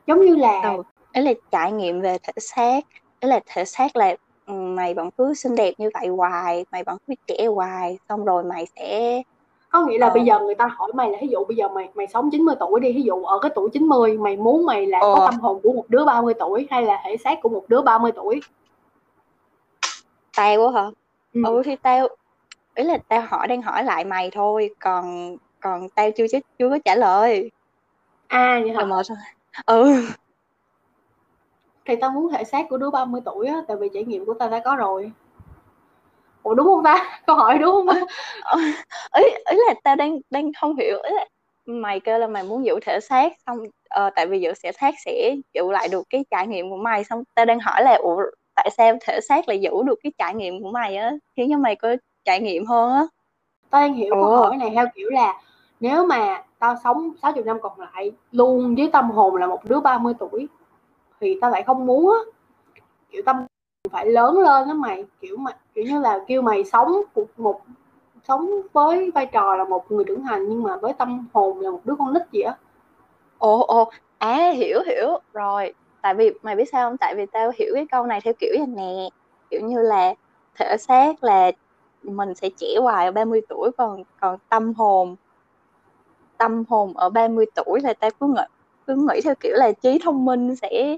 Giống như là
ừ. ấy là trải nghiệm về thể xác ấy là thể xác là mày vẫn cứ xinh đẹp như vậy hoài mày vẫn cứ trẻ hoài xong rồi mày sẽ
có nghĩa là
Ờ.
bây giờ người ta hỏi mày là ví dụ bây giờ mày mày sống 90 tuổi đi ví dụ ở cái tuổi 90 mày muốn mày là có
Ờ.
tâm hồn của một đứa 30 tuổi hay là thể xác của một đứa 30 tuổi
tao á hả
ừ.
ừ thì tao ý là tao hỏi đang hỏi lại mày thôi còn còn tao chưa chưa, có trả lời
à vậy hả
ừ
thì tao muốn thể xác của đứa 30 tuổi á tại vì trải nghiệm của tao đã có rồi. Ủa đúng không ta? Câu hỏi đúng không
Ờ, ý ý là tao đang đang không hiểu ý là mày kêu là mày muốn giữ thể xác xong ờ, tại vì giữ thể xác sẽ giữ lại được cái trải nghiệm của mày xong tao đang hỏi là ủa tại sao thể xác lại giữ được cái trải nghiệm của mày á? Khiến cho mày có trải nghiệm hơn á.
Tao đang hiểu câu hỏi này theo kiểu là nếu mà tao sống 60 năm còn lại luôn với tâm hồn là một đứa 30 tuổi thì tao lại không muốn á. Kiểu tâm phải lớn lên đó mày kiểu mà kiểu như là kêu mày sống một, một sống với vai trò là một người trưởng thành nhưng mà với tâm hồn là một đứa con nít gì á.
Ồ ồ à hiểu hiểu. Rồi tại vì mày biết sao không? Tại vì tao hiểu cái câu này theo kiểu như nè. Kiểu như là thể xác là mình sẽ trẻ hoài ở 30 tuổi còn còn tâm hồn tâm hồn ở 30 tuổi là tao cứ ngỡ cứ nghĩ theo kiểu là trí thông minh sẽ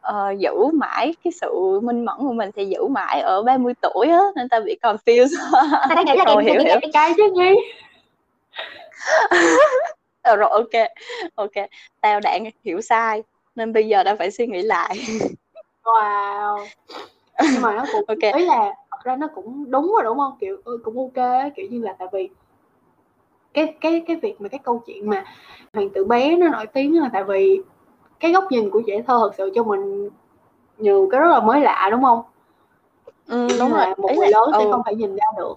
ờ, giữ mãi cái sự minh mẫn của mình sẽ giữ mãi ở 30 tuổi á nên tao bị confused.
Tao đang nghĩ là em
hiểu,
hiểu, cái chứ nghi
Ờ, rồi ok ok. Tao đã hiểu sai nên bây giờ tao phải suy nghĩ lại.
Wow. Nhưng mà nó cũng
Ok.
ý là thật ra nó cũng đúng rồi đúng không? Kiểu ừ, cũng ok kiểu như là tại vì cái cái cái việc mà cái câu chuyện mà hoàng tử bé nó nổi tiếng là tại vì cái góc nhìn của trẻ thơ thật sự cho mình nhiều cái rất là mới lạ đúng không?
Ừ, đúng rồi.
một người lớn sẽ
ừ,
không thể nhìn ra được.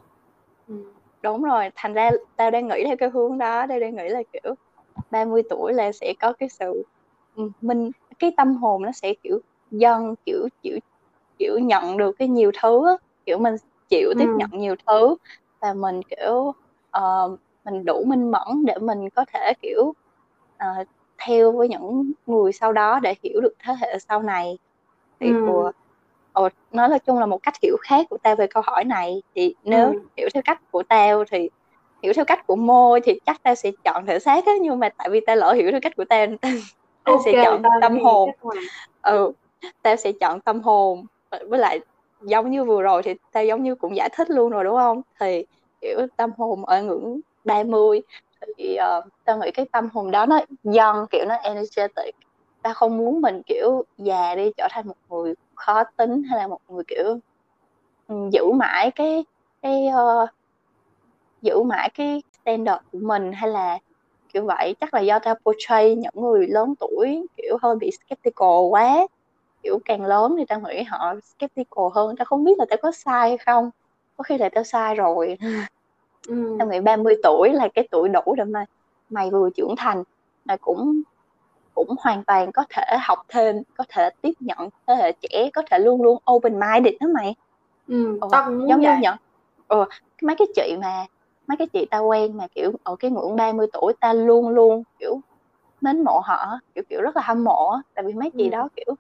Ừ.
đúng rồi thành ra tao đang nghĩ theo cái hướng đó tao đang nghĩ là kiểu 30 tuổi là sẽ có cái sự ừ, mình cái tâm hồn nó sẽ kiểu dần kiểu kiểu kiểu nhận được cái nhiều thứ kiểu mình chịu tiếp
Ừ.
nhận nhiều thứ và mình kiểu ờ, mình đủ minh mẫn để mình có thể kiểu ờ, theo với những người sau đó để hiểu được thế hệ sau này. Thì
Ừ.
ủa, ồ, nói là chung là một cách hiểu khác của tao về câu hỏi này. Thì nếu
Ừ.
hiểu theo cách của tao thì hiểu theo cách của môi thì chắc tao sẽ chọn thể xác á nhưng mà tại vì tao lỡ hiểu theo cách của tao tao, tao
ok
sẽ chọn
tao
tâm hồn. ừ tao sẽ chọn tâm hồn. Với lại giống như vừa rồi thì tao giống như cũng giải thích luôn rồi đúng không? Thì kiểu tâm hồn ở ngưỡng 30 thì uh, tao nghĩ cái tâm hồn đó nó young kiểu nó energetic. Ta không muốn mình kiểu già đi trở thành một người khó tính hay là một người kiểu ừ, giữ mãi cái cái uh, giữ mãi cái standard của mình hay là kiểu vậy. Chắc là do tao portray những người lớn tuổi kiểu hơi bị skeptical quá. Kiểu càng lớn thì tao nghĩ họ skeptical hơn. Tao không biết là tao có sai hay không. Có khi là tao sai rồi.
Ừ ừ.
tao nghĩ 30 tuổi là cái tuổi đủ để mà mày vừa trưởng thành mà cũng cũng hoàn toàn có thể học thêm có thể tiếp nhận thế hệ trẻ có thể luôn luôn open minded đó mày
ừ.
Ồ,
tao cũng muốn
giống như
vậy
nhận ừ, mấy cái chị mà mấy cái chị tao quen mà kiểu ở cái ngưỡng 30 tuổi ta luôn luôn kiểu mến mộ họ kiểu kiểu rất là hâm mộ tại vì mấy chị
Ừ.
đó kiểu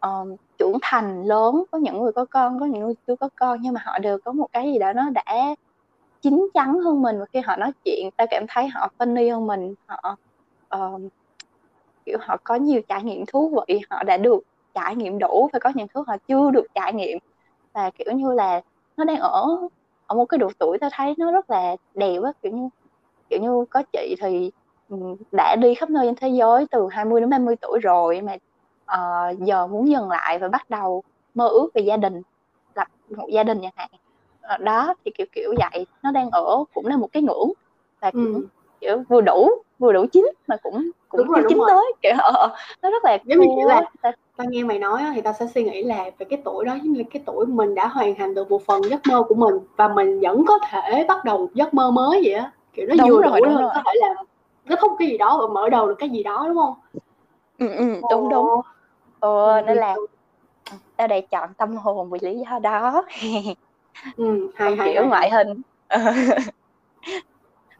um, trưởng thành lớn có những người có con có những người chưa có con nhưng mà họ đều có một cái gì đó nó đã chín chắn hơn mình và khi họ nói chuyện ta cảm thấy họ funny hơn mình họ uh, kiểu họ có nhiều trải nghiệm thú vị họ đã được trải nghiệm đủ và có những thứ họ chưa được trải nghiệm. Và kiểu như là nó đang ở ở một cái độ tuổi ta thấy nó rất là đẹp á kiểu như kiểu như có chị thì đã đi khắp nơi trên thế giới từ 20 đến 30 tuổi rồi mà uh, giờ muốn dừng lại và bắt đầu mơ ước về gia đình lập một gia đình chẳng hạn đó thì kiểu kiểu vậy nó đang ở cũng là một cái ngưỡng và cũng
Ừ.
kiểu vừa đủ vừa đủ chín mà cũng cũng
Đúng rồi, đúng
chín
rồi.
tới kiểu ờ, ờ, nó rất là
Giống như kiểu là-.
Ta-
nghe mày nói thì tao sẽ suy nghĩ là về cái tuổi đó giống như cái tuổi mình đã hoàn thành được một phần giấc mơ của mình và mình vẫn có thể bắt đầu một giấc mơ mới vậy á kiểu nó
Đúng
vừa
rồi,
đủ
đúng rồi.
có thể làm kết thúc cái gì đó và mở đầu được cái gì đó đúng không
ừ, ừ, đúng đúng
Ồ,
ờ,
ừ,
nên là
ừ,
tao đã chọn tâm hồn vì lý do đó
ừ, hay hay
kiểu
hay,
ngoại hình.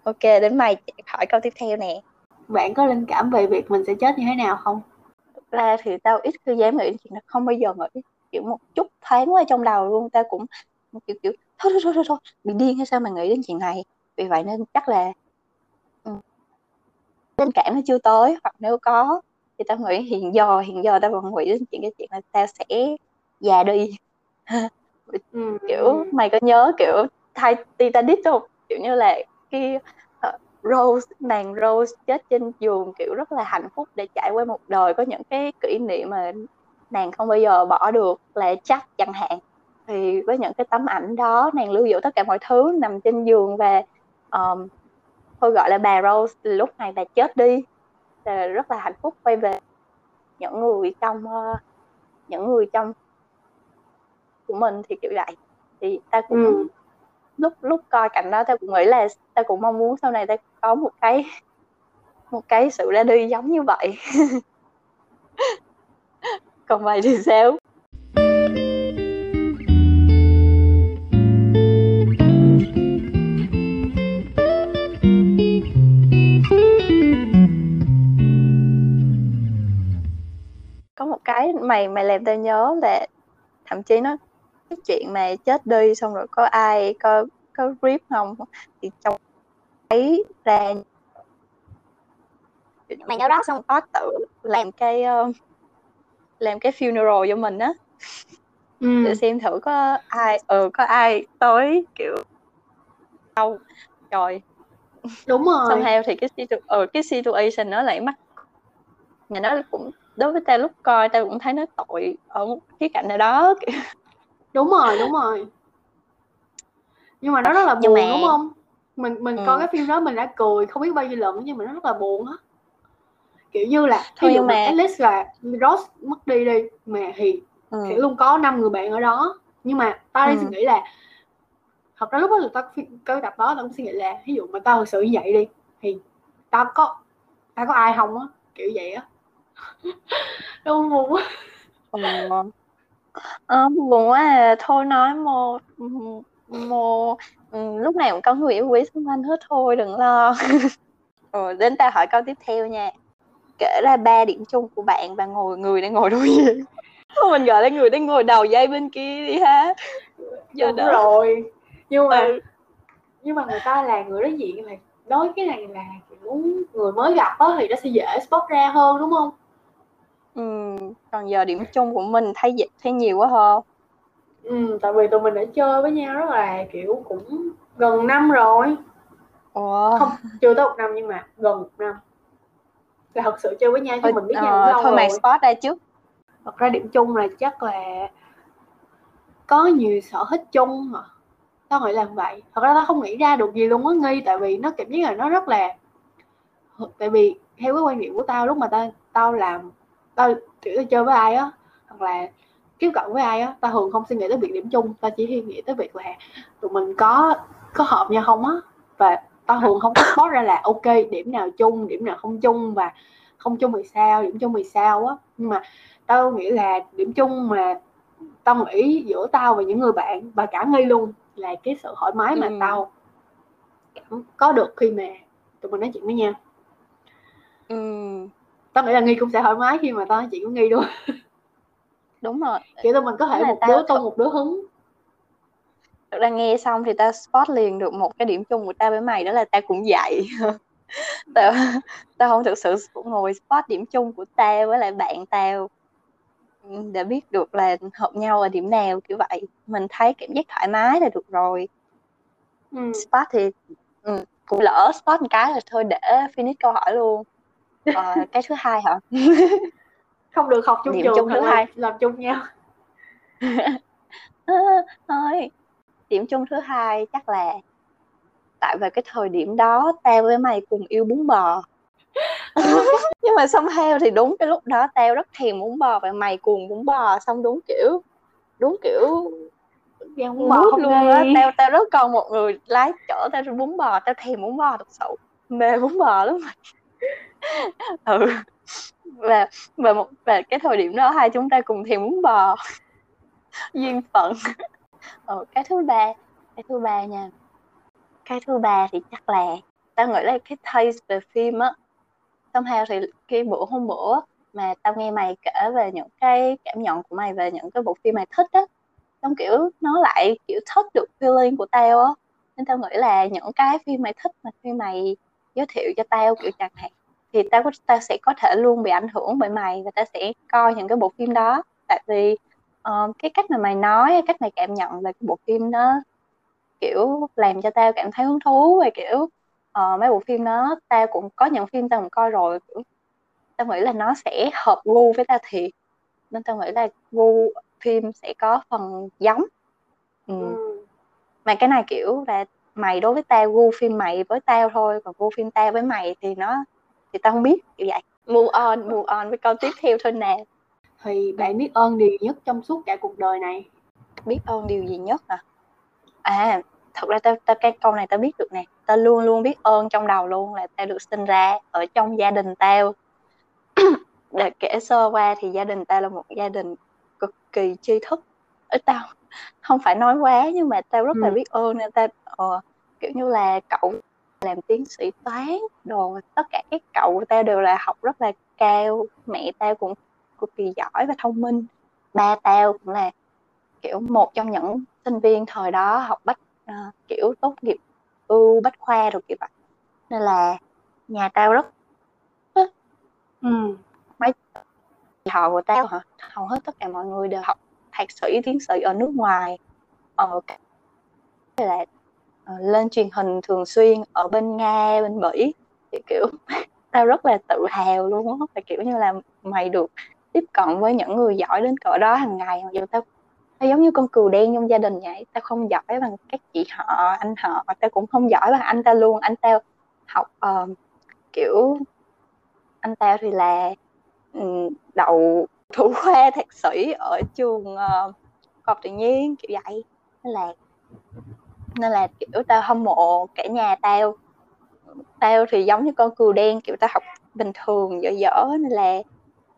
Ok đến mày hỏi câu tiếp theo nè.
Bạn có linh cảm về việc mình sẽ chết như thế nào không?
Ra thì tao ít khi dám nghĩ chuyện đó không bao giờ nghĩ. Kiểu một chút thoáng qua trong đầu luôn tao cũng kiểu kiểu thôi thôi thôi thôi, thôi. bị điên hay sao mà nghĩ đến chuyện này? Vì vậy nên chắc là ừ, linh cảm nó chưa tới hoặc nếu có thì tao nghĩ hiện giờ hiện giờ tao vẫn nghĩ đến chuyện cái chuyện là tao sẽ già đi
ừ,
kiểu mày có nhớ kiểu thay Titanic không? Kiểu như là cái ờ, Rose nàng Rose chết trên giường kiểu rất là hạnh phúc để trải qua một đời có những cái kỷ niệm mà nàng không bao giờ bỏ được là chắc chẳng hạn. Thì với những cái tấm ảnh đó nàng lưu giữ tất cả mọi thứ nằm trên giường và um, thôi gọi là bà Rose lúc này bà chết đi. Rất là hạnh phúc quay về những người trong uh, những người trong của mình thì kiểu vậy. Thì ta cũng
ừ.
lúc lúc coi cảnh đó ta cũng nghĩ là ta cũng mong muốn sau này ta có một cái một cái sự ra đi giống như vậy. Còn mày thì sao? Có một cái mày mày làm tao nhớ là thậm chí nó cái chuyện mà chết đi xong rồi có ai có có rip không? Thì trong ấy ra mày nhớ đó xong có tự làm cái uh, làm cái funeral cho mình á.
Ừ.
để xem thử có ai ừ có ai tới kiểu đâu. Rồi
đúng
xong
rồi.
Theo thì cái situ- ừ, cái situation nó lại mắc. Mà nó cũng đối với tao lúc coi tao cũng thấy nó tội ở một khía cạnh nào đó kiểu
đúng rồi đúng rồi nhưng mà nó rất là buồn
mà-
đúng không mình mình
Ừ.
coi cái phim đó mình đã cười không biết bao nhiêu lần nhưng mà nó rất là buồn á kiểu như là
Thôi
ví dụ mà Alice và Ross mất đi đi mà thì
ừ.
sẽ luôn có năm người bạn ở đó nhưng mà tao đang
Ừ.
suy nghĩ là thật ra lúc đó tao cái tập đó tao cũng suy nghĩ là ví dụ mà tao thực sự như vậy đi thì tao có tao có ai không á kiểu vậy á buồn quá
Ừ. Ờ, buồn quá à. thôi nói mô mô ừ, lúc nào cũng có người yêu quý xung quanh hết thôi đừng lo. Rồi đến ta hỏi câu tiếp theo nha. Kể ra ba điểm chung của bạn và ngồi người đang ngồi đối diện mình gọi là người đang ngồi đầu dây bên kia đi ha. Giờ
đúng
đó.
rồi. Nhưng mà
ừ.
nhưng mà người ta là người đối diện là nói cái này là kiểu người mới gặp á thì nó sẽ dễ spot ra hơn đúng không
ừ. còn giờ điểm chung của mình thấy dịch thấy nhiều quá ha.
Ừ tại vì tụi mình đã chơi với nhau rất là kiểu cũng gần năm rồi.
Ủa.
không chưa tới một năm nhưng mà gần một năm. Là thật sự chơi với nhau chứ mình biết nhau
ờ,
cũng lâu
thôi
rồi.
mày spot ra trước.
Thật ra điểm chung là chắc là có nhiều sở thích chung mà. Tao nghĩ là vậy. Thật ra tao không nghĩ ra được gì luôn á nghi tại vì nó cảm giác là nó rất là tại vì theo cái quan niệm của tao lúc mà tao tao làm tao kiểu tao chơi với ai á hoặc là tiếp cận với ai á tao thường không suy nghĩ tới việc điểm chung tao chỉ suy nghĩ tới việc là tụi mình có có hợp nhau không á và tao thường không có ra là ok điểm nào chung điểm nào không chung và không chung thì sao điểm chung thì sao á nhưng mà tao nghĩ là điểm chung mà tao nghĩ giữa tao và những người bạn và cả nghi luôn là cái sự thoải mái mà
Ừ.
tao cảm có được khi mà tụi mình nói chuyện với nhau
ừ.
Tao nghĩ là nghi cũng sẽ thoải mái khi mà tao nói chuyện với nghi luôn
đúng rồi.
Kiểu tụi mình có thể một
tao
đứa tung một đứa hứng.
Thực ra nghe xong thì ta spot liền được một cái điểm chung của ta với mày đó là ta cũng vậy. Tao tao không thực sự ngồi spot điểm chung của tao với lại bạn tao để biết được là hợp nhau ở điểm nào kiểu vậy. Mình thấy cảm giác thoải mái là được rồi.
Ừ.
spot thì ừ, cũng lỡ spot một cái là thôi để finish câu hỏi luôn Ờ, cái thứ hai hả?
Không được học chung
Điểm
trường
chung thứ hai.
làm chung nhau
thôi. Điểm chung thứ hai chắc là tại về cái thời điểm đó tao với mày cùng yêu bún bò. Nhưng mà xong theo thì đúng cái lúc đó tao rất thèm bún bò và mày cuồng bún bò xong đúng kiểu đúng kiểu
Gan bún bò không
luôn á. Tao tao rất cần một người lái chở tao bún bò tao thèm bún bò thật sự. Mê bún bò lắm ừ. Và và một và cái thời điểm đó hai chúng ta cùng thèm muốn bò. Duyên phận. Ừ, cái thứ ba cái thứ ba nha. Cái thứ ba thì chắc là tao nghĩ là cái taste về phim á somehow thì cái bữa hôm bữa mà tao nghe mày kể về những cái cảm nhận của mày về những cái bộ phim mày thích á xong kiểu nó lại kiểu thích được feeling của tao á. Nên tao nghĩ là những cái phim mày thích mà khi mày giới thiệu cho tao kiểu chẳng hạn thì tao có tao sẽ có thể luôn bị ảnh hưởng bởi mày và tao sẽ coi những cái bộ phim đó tại vì ờ, cái cách mà mày nói cách mày cảm nhận về cái bộ phim đó kiểu làm cho tao cảm thấy hứng thú và kiểu ờ, mấy bộ phim đó tao cũng có những phim tao cũng coi rồi kiểu tao nghĩ là nó sẽ hợp gu với tao thiệt nên tao nghĩ là gu phim sẽ có phần giống ừ.
ừ.
mà cái này kiểu là mày đối với tao gu phim mày với tao thôi còn gu phim tao với mày thì nó thì tao không biết kiểu vậy. Move on move on với câu tiếp theo thôi nè.
Thì bạn biết ơn điều nhất trong suốt cả cuộc đời này?
Biết ơn điều gì nhất à à thật ra tao tao cái câu này tao biết được nè. Tao luôn luôn biết ơn trong đầu luôn là tao được sinh ra ở trong gia đình tao. Để kể sơ qua thì gia đình tao là một gia đình cực kỳ tri thức. Ở tao không phải nói quá nhưng mà tao rất là
ừ.
biết ơn nên tao ờ, kiểu như là cậu làm tiến sĩ toán đồ tất cả các cậu của tao đều là học rất là cao mẹ tao cũng cực kỳ giỏi và thông minh. Ba tao cũng là kiểu một trong những sinh viên thời đó học bách uh, kiểu tốt nghiệp ưu bách khoa rồi kiểu vậy. Nên là nhà tao rất
ừ.
mấy họ của tao hả? Hầu hết tất cả mọi người đều học thạc sĩ tiến sĩ ở nước ngoài. Ở là uh, Ờ, lên truyền hình thường xuyên ở bên nga bên bỉ. Thì kiểu tao rất là tự hào luôn á phải kiểu như là mày được tiếp cận với những người giỏi đến cỡ đó hàng ngày. Mặc dù tao tao giống như con cừu đen trong gia đình vậy tao không giỏi bằng các chị họ anh họ tao cũng không giỏi bằng anh tao luôn. Anh tao học uh, kiểu anh tao thì là um, đậu thủ khoa thạc sĩ ở trường ờ, uh, học tự nhiên kiểu vậy. Nên là nên là kiểu tao hâm mộ cả nhà tao. Tao thì giống như con cừu đen kiểu tao học bình thường dở dở nên là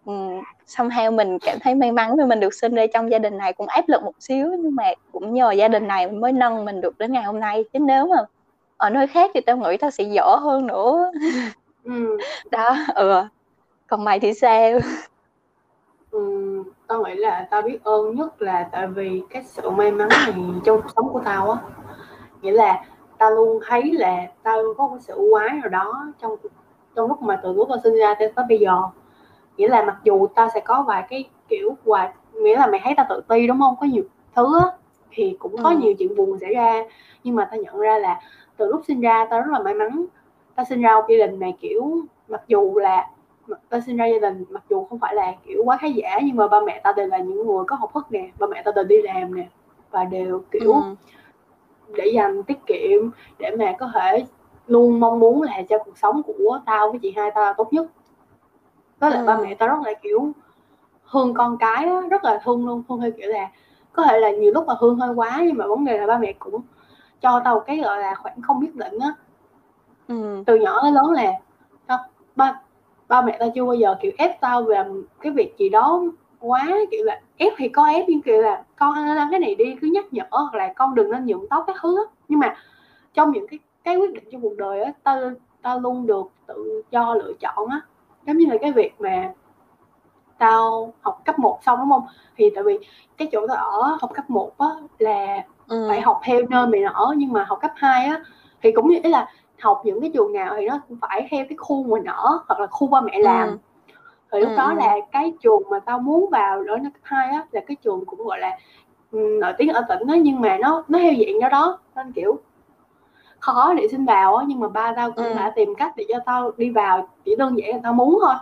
um, somehow mình cảm thấy may mắn vì mình được sinh ra trong gia đình này cũng áp lực một xíu nhưng mà cũng nhờ gia đình này mới nâng mình được đến ngày hôm nay. Chứ nếu mà ở nơi khác thì tao nghĩ tao sẽ dở hơn nữa.
Ừ.
đó ừ. Còn mày thì sao?
Ừ. tao nghĩ là tao biết ơn nhất là tại vì cái sự may mắn này trong cuộc sống của tao á nghĩa là tao luôn thấy là tao có một sự ưu ái nào đó trong trong lúc mà từ lúc tao sinh ra tới, tới bây giờ nghĩa là mặc dù tao sẽ có vài cái kiểu quà nghĩa là mày thấy tao tự ti đúng không có nhiều thứ thì cũng có
Ừ.
nhiều chuyện buồn xảy ra nhưng mà tao nhận ra là từ lúc sinh ra tao rất là may mắn tao sinh ra một gia đình này kiểu mặc dù là tao sinh ra gia đình mặc dù không phải là kiểu quá khá giả nhưng mà ba mẹ tao đều là những người có học thức nè ba mẹ tao đều đi làm nè và đều kiểu
ừ.
Để dành tiết kiệm để mà có thể luôn mong muốn là cho cuộc sống của tao với chị hai tao là tốt nhất với lại
Ừ.
ba mẹ tao rất là kiểu thương con cái á, rất là thương luôn thương theo kiểu là có thể là nhiều lúc là thương hơi quá nhưng mà vấn đề là ba mẹ cũng cho tao cái gọi là khoản không biết định á
Ừ.
từ nhỏ tới lớn là tao ba ba mẹ tao chưa bao giờ kiểu ép tao làm cái việc gì đó quá kiểu là ép thì có ép nhưng kiểu là con nên làm cái này đi cứ nhắc nhở hoặc là con đừng nên nhuộm tóc các thứ á nhưng mà trong những cái cái quyết định trong cuộc đời á tao tao luôn được tự do lựa chọn á giống như là cái việc mà tao học cấp 1 xong đúng không thì tại vì cái chỗ tao ở học cấp 1 á là
Ừ.
phải học theo nơi mày ở nhưng mà học cấp 2 á thì cũng như là học những cái trường nào thì nó cũng phải theo cái khu mình ở hoặc là khu ba mẹ làm
Ừ.
thì lúc
Ừ,
đó
ừ.
là cái trường mà tao muốn vào ở năm cấp 2 á là cái trường cũng gọi là ừm, nổi tiếng ở tỉnh á nhưng mà nó nó theo dạng đó đó nên kiểu khó để xin vào á nhưng mà ba tao cũng
Ừ.
đã tìm cách để cho tao đi vào chỉ đơn giản là tao muốn thôi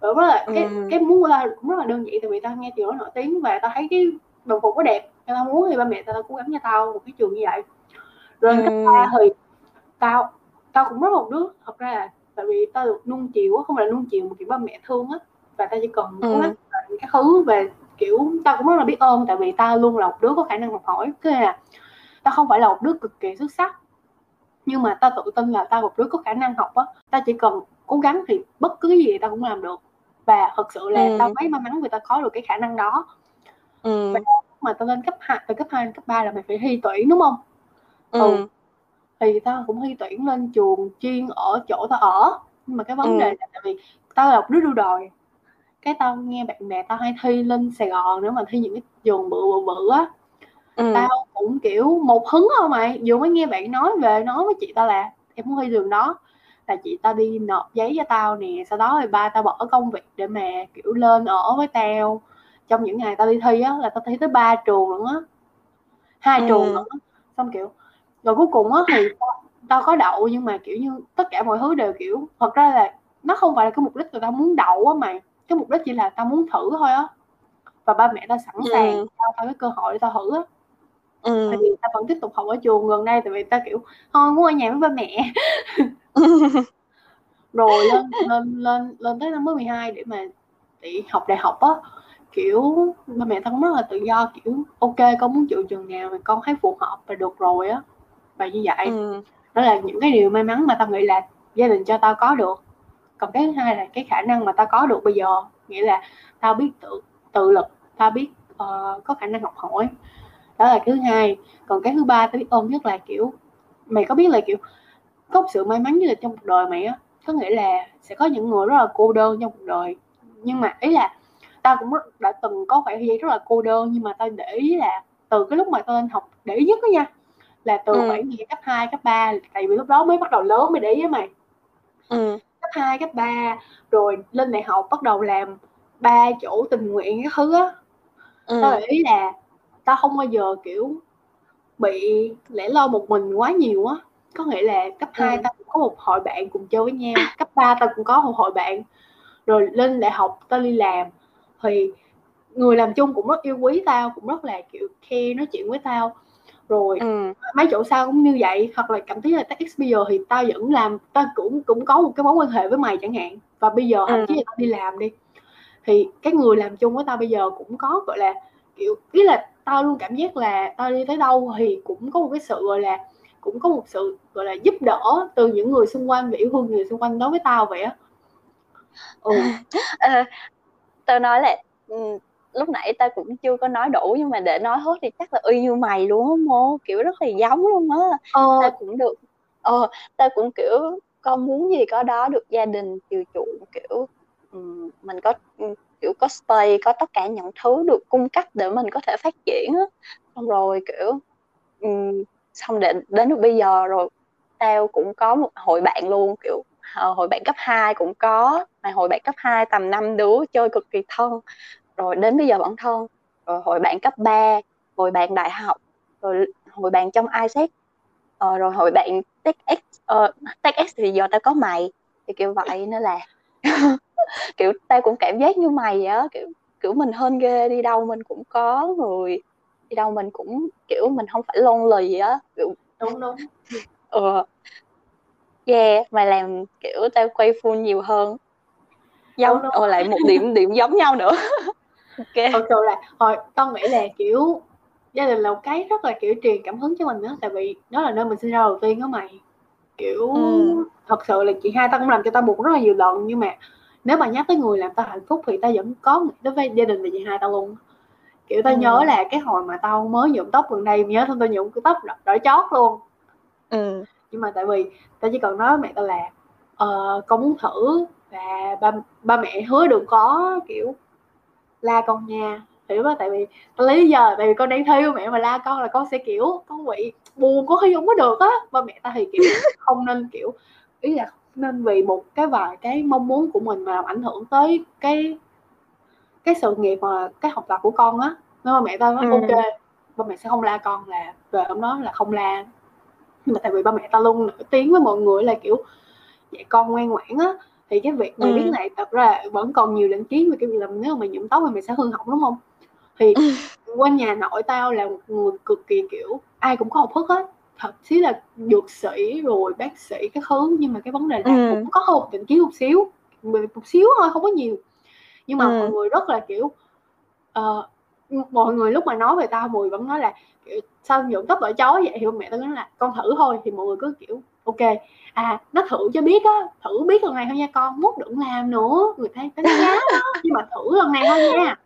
đó là cái
Ừ.
cái muốn của tao cũng rất là đơn giản tại vì tao nghe trường nổi tiếng và tao thấy cái đồng phục nó đẹp cho tao muốn thì ba mẹ tao, tao cố gắng cho tao một cái trường như vậy rồi cấp
Ừ.
3 thì tao tao cũng rất một đứa thật ra là tại vì tao được nuông chiều á không phải là nuông chiều mà kiểu ba mẹ thương á và tao chỉ cần
Ừ.
làm các thứ về kiểu tao cũng rất là biết ơn tại vì tao luôn là một đứa có khả năng học hỏi tức là tao không phải là một đứa cực kỳ xuất sắc nhưng mà tao tự tin là tao một đứa có khả năng học á tao chỉ cần cố gắng thì bất cứ cái gì tao cũng làm được và thật sự là
Ừ.
tao mấy may mắn vì tao có được cái khả năng đó
Ừ.
mà tao lên cấp 2 từ cấp 2 đến cấp 3 là mày phải thi tuyển đúng không
Ừ.
thì tao cũng thi tuyển lên trường chuyên ở chỗ tao ở. Nhưng mà cái vấn
Ừ.
đề là tại vì tao là đứa đu đòi. Cái tao nghe bạn bè tao hay thi lên Sài Gòn nếu mà thi những cái trường bự bự bự á.
Ừ.
tao cũng kiểu một hứng thôi mày. Vừa mới nghe bạn nói về nói với chị tao là em muốn thi trường đó. Là chị tao đi nộp giấy cho tao nè sau đó thì ba tao bỏ công việc để mà kiểu lên ở với tao. Trong những ngày tao đi thi á là tao thi tới ba trường luôn á. Hai
Ừ.
trường luôn á. Xong kiểu rồi cuối cùng á thì tao, tao có đậu nhưng mà kiểu như tất cả mọi thứ đều kiểu thật ra là nó không phải là cái mục đích của tao muốn đậu á mày cái mục đích chỉ là tao muốn thử thôi á và ba mẹ tao sẵn sàng
Ừ.
cho tao cái cơ hội để tao thử á
ừ.
thì ta vẫn tiếp tục học ở trường gần đây tại vì ta kiểu thôi muốn ở nhà với ba mẹ rồi lên lên lên lên tới năm mới 12 để mà để học đại học á kiểu ba mẹ ta cũng rất là tự do kiểu ok con muốn chịu trường nào thì con thấy phù hợp và được rồi á và như vậy
ừ.
đó là những cái điều may mắn mà tao nghĩ là gia đình cho tao có được. Còn cái thứ hai là cái khả năng mà tao có được bây giờ nghĩa là tao biết tự tự lực tao biết ờ, có khả năng học hỏi. Đó là cái thứ hai. Còn cái thứ ba tao biết ơn nhất là kiểu mày có biết là kiểu có sự may mắn như là trong cuộc đời mày á. Có nghĩa là sẽ có những người rất là cô đơn trong cuộc đời. Nhưng mà ý là tao cũng đã từng có khoảng thời gian rất là cô đơn nhưng mà tao để ý là từ cái lúc mà tao lên học để ý nhất đó nha là từ
Ừ.
khoảng gian cấp 2, cấp 3 tại vì lúc đó mới bắt đầu lớn mới để ý với mày
Ừ.
cấp 2, cấp 3 rồi lên đại học bắt đầu làm ba chỗ tình nguyện các thứ á tao
Ừ.
để ý là tao không bao giờ kiểu bị lẻ loi một mình quá nhiều á có nghĩa là cấp 2
Ừ.
tao cũng có một hội bạn cùng chơi với nhau cấp 3 tao cũng có một hội bạn rồi lên đại học tao đi làm thì người làm chung cũng rất yêu quý tao cũng rất là kiểu care nói chuyện với tao rồi.
Ừ.
mấy chỗ sau cũng như vậy hoặc là cảm thấy là TechX bây giờ thì tao vẫn làm tao cũng cũng có một cái mối quan hệ với mày chẳng hạn. Và bây giờ thậm
Ừ.
chí là tao đi làm đi. Thì cái người làm chung với tao bây giờ cũng có gọi là kiểu ý là tao luôn cảm giác là tao đi tới đâu thì cũng có một cái sự gọi là cũng có một sự gọi là giúp đỡ từ những người xung quanh và yêu thương người xung quanh đối với tao vậy á. Ừ.
Ờ, tao nói là ừ, lúc nãy tao cũng chưa có nói đủ nhưng mà để nói hết thì chắc là y như mày luôn á mô kiểu rất là giống luôn á.
Ờ,
tao cũng được ờ tao cũng kiểu con muốn gì có đó được gia đình chiều chuộng kiểu mình có kiểu có space có tất cả những thứ được cung cấp để mình có thể phát triển á. Xong rồi kiểu ừm, xong để đến được bây giờ rồi tao cũng có một hội bạn luôn kiểu ờ, hội bạn cấp 2 cũng có mà hội bạn cấp 2 tầm 5 đứa chơi cực kỳ thân rồi đến bây giờ vẫn thân rồi hội bạn cấp 3 hội bạn đại học rồi hội bạn trong ISEC ờ, rồi hội bạn TechX uh, TechX thì giờ tao có mày thì kiểu vậy nên là kiểu tao cũng cảm giác như mày á kiểu kiểu mình hên ghê đi đâu mình cũng có người đi đâu mình cũng kiểu mình không phải lonely á kiểu
đúng đúng.
Ờ. Yeah mày làm kiểu tao quay full nhiều hơn. Giống ờ lại một điểm điểm giống nhau nữa ok.
Thật sự là hồi tao nghĩ là kiểu gia đình là một cái rất là kiểu truyền cảm hứng cho mình đó tại vì đó là nơi mình sinh ra đầu tiên đó mày. Kiểu
Ừ.
thật sự là chị hai tao cũng làm cho tao buồn rất là nhiều lần nhưng mà nếu mà nhắc tới người làm tao hạnh phúc thì tao vẫn có tới với gia đình và chị hai tao luôn. Kiểu tao
Ừ.
nhớ là cái hồi mà tao mới nhuộm tóc gần đây nhớ thôi tao nhuộm cái tóc đỏ, chót luôn.
Ừ.
Nhưng mà tại vì tao chỉ cần nói mẹ tao là ờ, con muốn thử và ba ba mẹ hứa đừng có kiểu la con nha hiểu không? Tại vì lý là tại vì con đang thi mẹ mà la con là con sẽ kiểu con bị buồn có khi không có được á. Ba mẹ tao thì kiểu không nên kiểu ý là nên vì một cái vài cái mong muốn của mình mà làm ảnh hưởng tới cái cái sự nghiệp và cái học tập của con á. Nên ba mẹ tao nói
Ừ.
ok ba mẹ sẽ không la con là về hôm đó là không la. Nhưng mà tại vì ba mẹ tao luôn nổi tiếng với mọi người là kiểu dạy con ngoan ngoãn á thì cái việc mày
Ừ.
biết này thật ra vẫn còn nhiều định kiến về cái việc là nếu mà mày nhuộm tóc thì mày sẽ hư hỏng đúng không? Thì quanh nhà nội tao là một người cực kỳ kiểu ai cũng có học thức á thậm chí là dược sĩ rồi bác sĩ các thứ nhưng mà cái vấn đề là
Ừ.
cũng có một định kiến một xíu một xíu thôi không có nhiều. Nhưng mà
Ừ.
mọi người rất là kiểu ờ, mọi người lúc mà nói về tao mùi vẫn nói là kiểu sao nhuộm tóc đỏ chó vậy? Thì mẹ tao nói là con thử thôi. Thì mọi người cứ kiểu ok à nó thử cho biết á thử biết lần này thôi nha con mốt đừng làm nữa. Người ta đánh giá đó nhưng mà thử lần này thôi nha.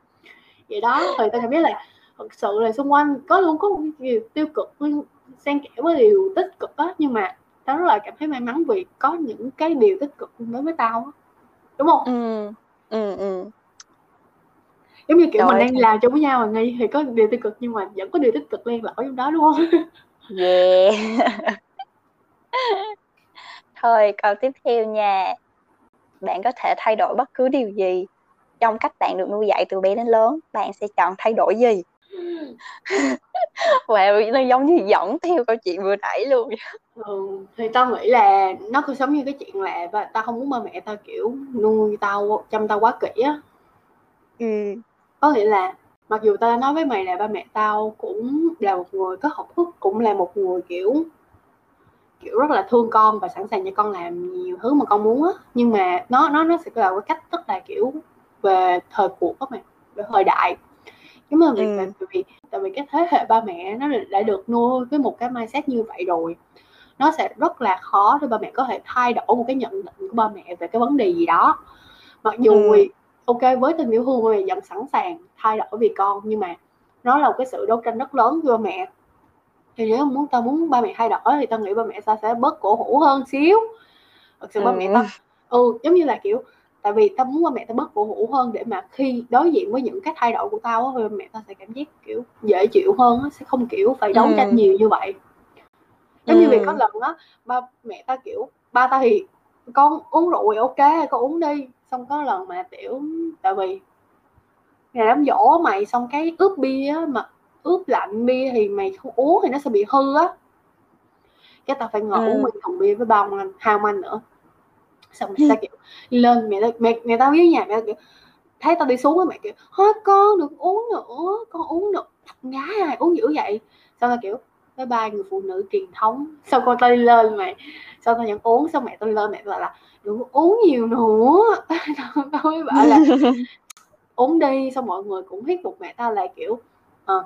Vậy đó thì tao cảm biết là thật sự là xung quanh có luôn có nhiều tiêu cực xen kẽ với điều tích cực á nhưng mà tao rất là cảm thấy may mắn vì có những cái điều tích cực đối với tao á. Đúng không?
Ừ ừ ừ.
Giống như kiểu
Trời
mình đang làm chung với nhau mà nghi thì có điều tiêu cực nhưng mà vẫn có điều tích cực len lỏi trong đó đúng không?
Yeah thôi câu tiếp theo nha. Bạn có thể thay đổi bất cứ điều gì trong cách bạn được nuôi dạy từ bé đến lớn. Bạn sẽ chọn thay đổi gì? Wow nó giống như dẫn theo câu chuyện vừa nãy luôn.
Ừ, thì tao nghĩ là nó cứ giống như cái chuyện là và tao không muốn ba mẹ tao kiểu nuôi tao chăm tao quá kỹ á.
Ừ.
Có nghĩa là mặc dù tao nói với mày là ba mẹ tao cũng là một người có học thức cũng là một người kiểu kiểu rất là thương con và sẵn sàng cho con làm nhiều thứ mà con muốn á nhưng mà nó nó nó sẽ là cái cách rất là kiểu về thời cuộc các mày về thời đại nhưng mà vì
Ừ.
tại vì tại vì cái thế hệ ba mẹ nó đã được nuôi với một cái mindset như vậy rồi nó sẽ rất là khó để ba mẹ có thể thay đổi một cái nhận định của ba mẹ về cái vấn đề gì đó mặc dù
Ừ.
ok với tình yêu thương ba mẹ vẫn sẵn sàng thay đổi vì con nhưng mà nó là một cái sự đấu tranh rất lớn với ba mẹ thì nếu muốn tao muốn ba mẹ thay đổi thì tao nghĩ ba mẹ tao sẽ bớt cổ hủ hơn xíu thật sự ba mẹ
Ừ.
tao ừ giống như là kiểu tại vì tao muốn ba mẹ tao bớt cổ hủ hơn để mà khi đối diện với những cái thay đổi của tao thì mẹ tao sẽ cảm giác kiểu dễ chịu hơn sẽ không kiểu phải đấu
Ừ.
tranh nhiều như vậy giống như
Ừ.
việc có lần á ba mẹ tao kiểu ba tao thì con uống rượu thì ok con uống đi xong có lần mà tiểu tại vì ngày đám dỗ mày xong cái ướp bia á, mà ướp lạnh bia thì mày không uống thì nó sẽ bị hư á. Cái tao phải ngồi
Ừ.
uống nguyên thùng bia với ba ông anh hai ông anh nữa. Xong mẹ tao kiểu đi lên mẹ tao mẹ, mẹ tao với nhà mẹ tao kiểu thấy tao đi xuống á mẹ kiểu thôi con đừng uống nữa con uống được gái ai uống dữ vậy. Xong tao kiểu với ba người phụ nữ truyền thống. Xong con tao đi lên mày xong tao nhận uống xong mẹ tao lên mẹ tao là đừng uống nhiều nữa. Tao, mới bảo là uống đi. Xong mọi người cũng thuyết phục mẹ tao là kiểu ờ,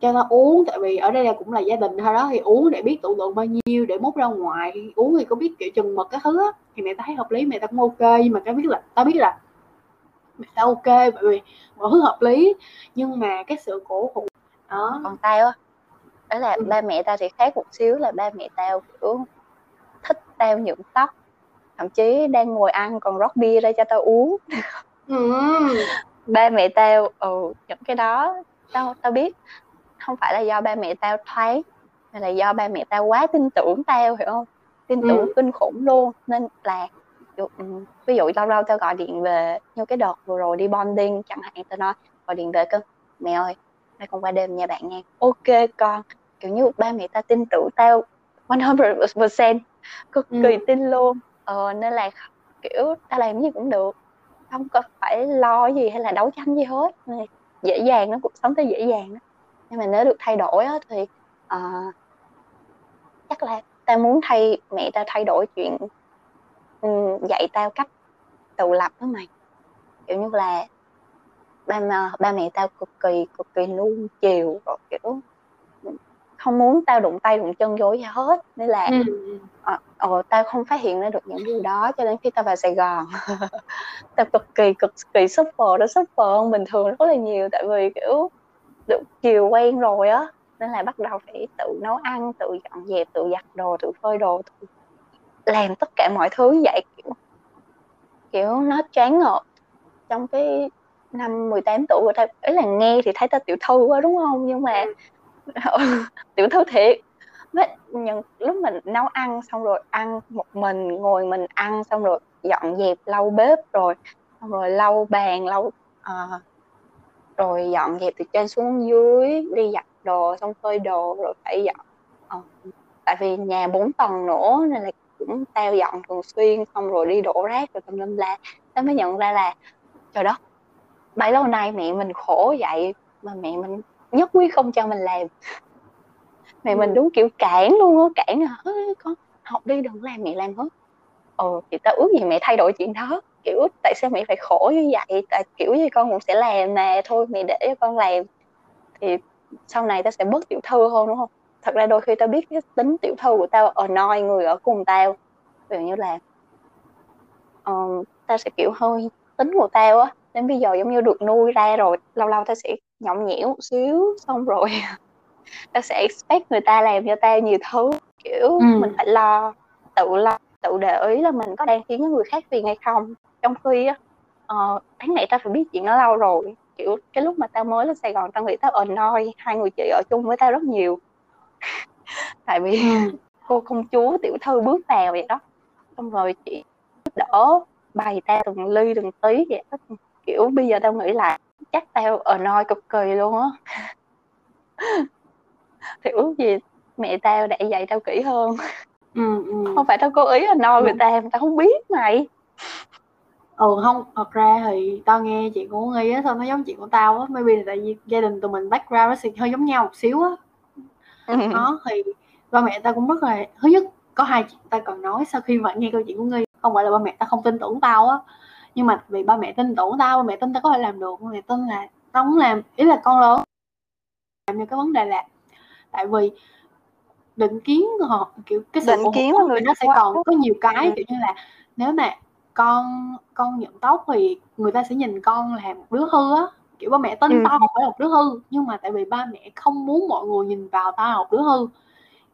cho tao uống tại vì ở đây là cũng là gia đình thôi đó thì uống để biết tụ lượng bao nhiêu để múc ra ngoài uống thì có biết kiểu chừng mực cái thứ á thì mẹ tao thấy hợp lý mẹ tao cũng ok nhưng mà tao biết là tao biết là mẹ tao ok bởi vì mọi thứ hợp lý nhưng mà cái sự cổ hủ đó
còn tao á đó là
Ừ.
ba mẹ tao thì khác một xíu là ba mẹ tao kiểu thích tao nhuộm tóc thậm chí đang ngồi ăn còn rót bia ra cho tao uống
ừ.
ba mẹ tao ừ những cái đó tao tao biết không phải là do ba mẹ tao thấy mà là do ba mẹ tao quá tin tưởng tao hiểu không? Tin
Ừ.
tưởng kinh khủng luôn. Nên là ví dụ, ừ, ví dụ lâu lâu tao gọi điện về như cái đợt vừa rồi đi bonding chẳng hạn tao nói gọi điện về cơ. Mẹ ơi nay con qua đêm nhà bạn nha. Ok con. Kiểu như ba mẹ tao tin tưởng tao 100% cực
Ừ.
kỳ tin luôn. Ờ, nên là kiểu tao làm gì cũng được. Không có phải lo gì hay là đấu tranh gì hết. Dễ dàng nó cuộc sống tao dễ dàng đó nhưng mà nếu được thay đổi á, thì ờ, chắc là tao muốn thay mẹ tao thay đổi chuyện ừ, dạy tao cách tự lập với mày. Kiểu như là ba mà ba mẹ tao cực kỳ cực kỳ nuông chiều rồi kiểu không muốn tao đụng tay đụng chân vô gì hết. Nên là
Ừ.
ờ, ờ, tao không phát hiện ra được những điều đó cho đến khi tao vào Sài Gòn. Tao cực kỳ cực kỳ suffer đó suffer hơn bình thường rất là nhiều. Tại vì kiểu được chiều quen rồi á nên là bắt đầu phải tự nấu ăn tự dọn dẹp tự giặt đồ tự phơi đồ tự làm tất cả mọi thứ vậy kiểu kiểu nó choáng ngợp. Trong cái năm 18 tuổi của ấy là nghe thì thấy tao tiểu thư quá đúng không? Nhưng mà tiểu thư thiệt. Với những lúc mình nấu ăn xong rồi ăn một mình ngồi mình ăn xong rồi dọn dẹp lau bếp rồi xong rồi lau bàn lau ờ, rồi dọn dẹp từ trên xuống dưới đi giặt đồ xong phơi đồ rồi phải dọn. Ờ, tại vì nhà bốn tầng nữa nên là cũng tao dọn thường xuyên xong rồi đi đổ rác rồi tùm lum la. Tao mới nhận ra là trời đất bấy lâu nay mẹ mình khổ vậy mà mẹ mình nhất quyết không cho mình làm. Mẹ mình
Ừ.
đúng kiểu cản luôn á cản là "Ơ, con học đi đừng làm mẹ làm hết. Ừ thì tao ước gì mẹ thay đổi chuyện đó kiểu tại sao mẹ phải khổ như vậy? Tại kiểu gì con cũng sẽ làm mà thôi mẹ để cho con làm. Thì sau này tao sẽ bớt tiểu thư hơn đúng không? Thật ra đôi khi tao biết cái tính tiểu thư của tao ở noi người ở cùng tao. Ví dụ như là ờ, tao sẽ kiểu hơi tính của tao á đến bây giờ giống như được nuôi ra rồi lâu lâu tao sẽ nhõng nhẽo xíu xong rồi tao sẽ expect người ta làm cho tao nhiều thứ. Kiểu
Ừ.
mình phải lo tự lo tự để ý là mình có đang khiến người khác phiền hay không trong khi á ờ, đáng lẽ tao phải biết chuyện đó lâu rồi kiểu cái lúc mà tao mới lên Sài Gòn tao nghĩ tao annoy hai người chị ở chung với tao rất nhiều tại vì
Ừ.
cô công chúa tiểu thư bước vào vậy đó xong rồi chị giúp đỡ bày tao từng ly từng tí vậy đó kiểu bây giờ tao nghĩ lại chắc tao annoy cực kỳ luôn á thì ước gì mẹ tao đã dạy tao kỹ hơn
Ừ. Ừ.
không phải tao cố ý annoy người
Ừ.
ta tao không biết mày
ừ không thật ra thì tao nghe chuyện của nghi á sao nó giống chuyện của tao á maybe là tại vì gia đình tụi mình background nó sẽ hơi giống nhau một xíu á. Đó thì ba mẹ tao cũng rất là thứ nhất có hai chuyện tao cần nói sau khi mà nghe câu chuyện của nghi không phải là ba mẹ tao không tin tưởng tao á nhưng mà vì ba mẹ tin tưởng tao ba mẹ tin tao có thể làm được ba mẹ tin là tao muốn làm ý là con lớn làm nhưng cái vấn đề là tại vì định kiến họ kiểu cái sự
Định kiến
của người nó sẽ
quá
còn có nhiều cái kiểu như là nếu mà con con nhuộm tóc thì người ta sẽ nhìn con là một đứa hư á kiểu ba mẹ tin
Ừ.
tao không phải một đứa hư nhưng mà tại vì ba mẹ không muốn mọi người nhìn vào tao là một đứa hư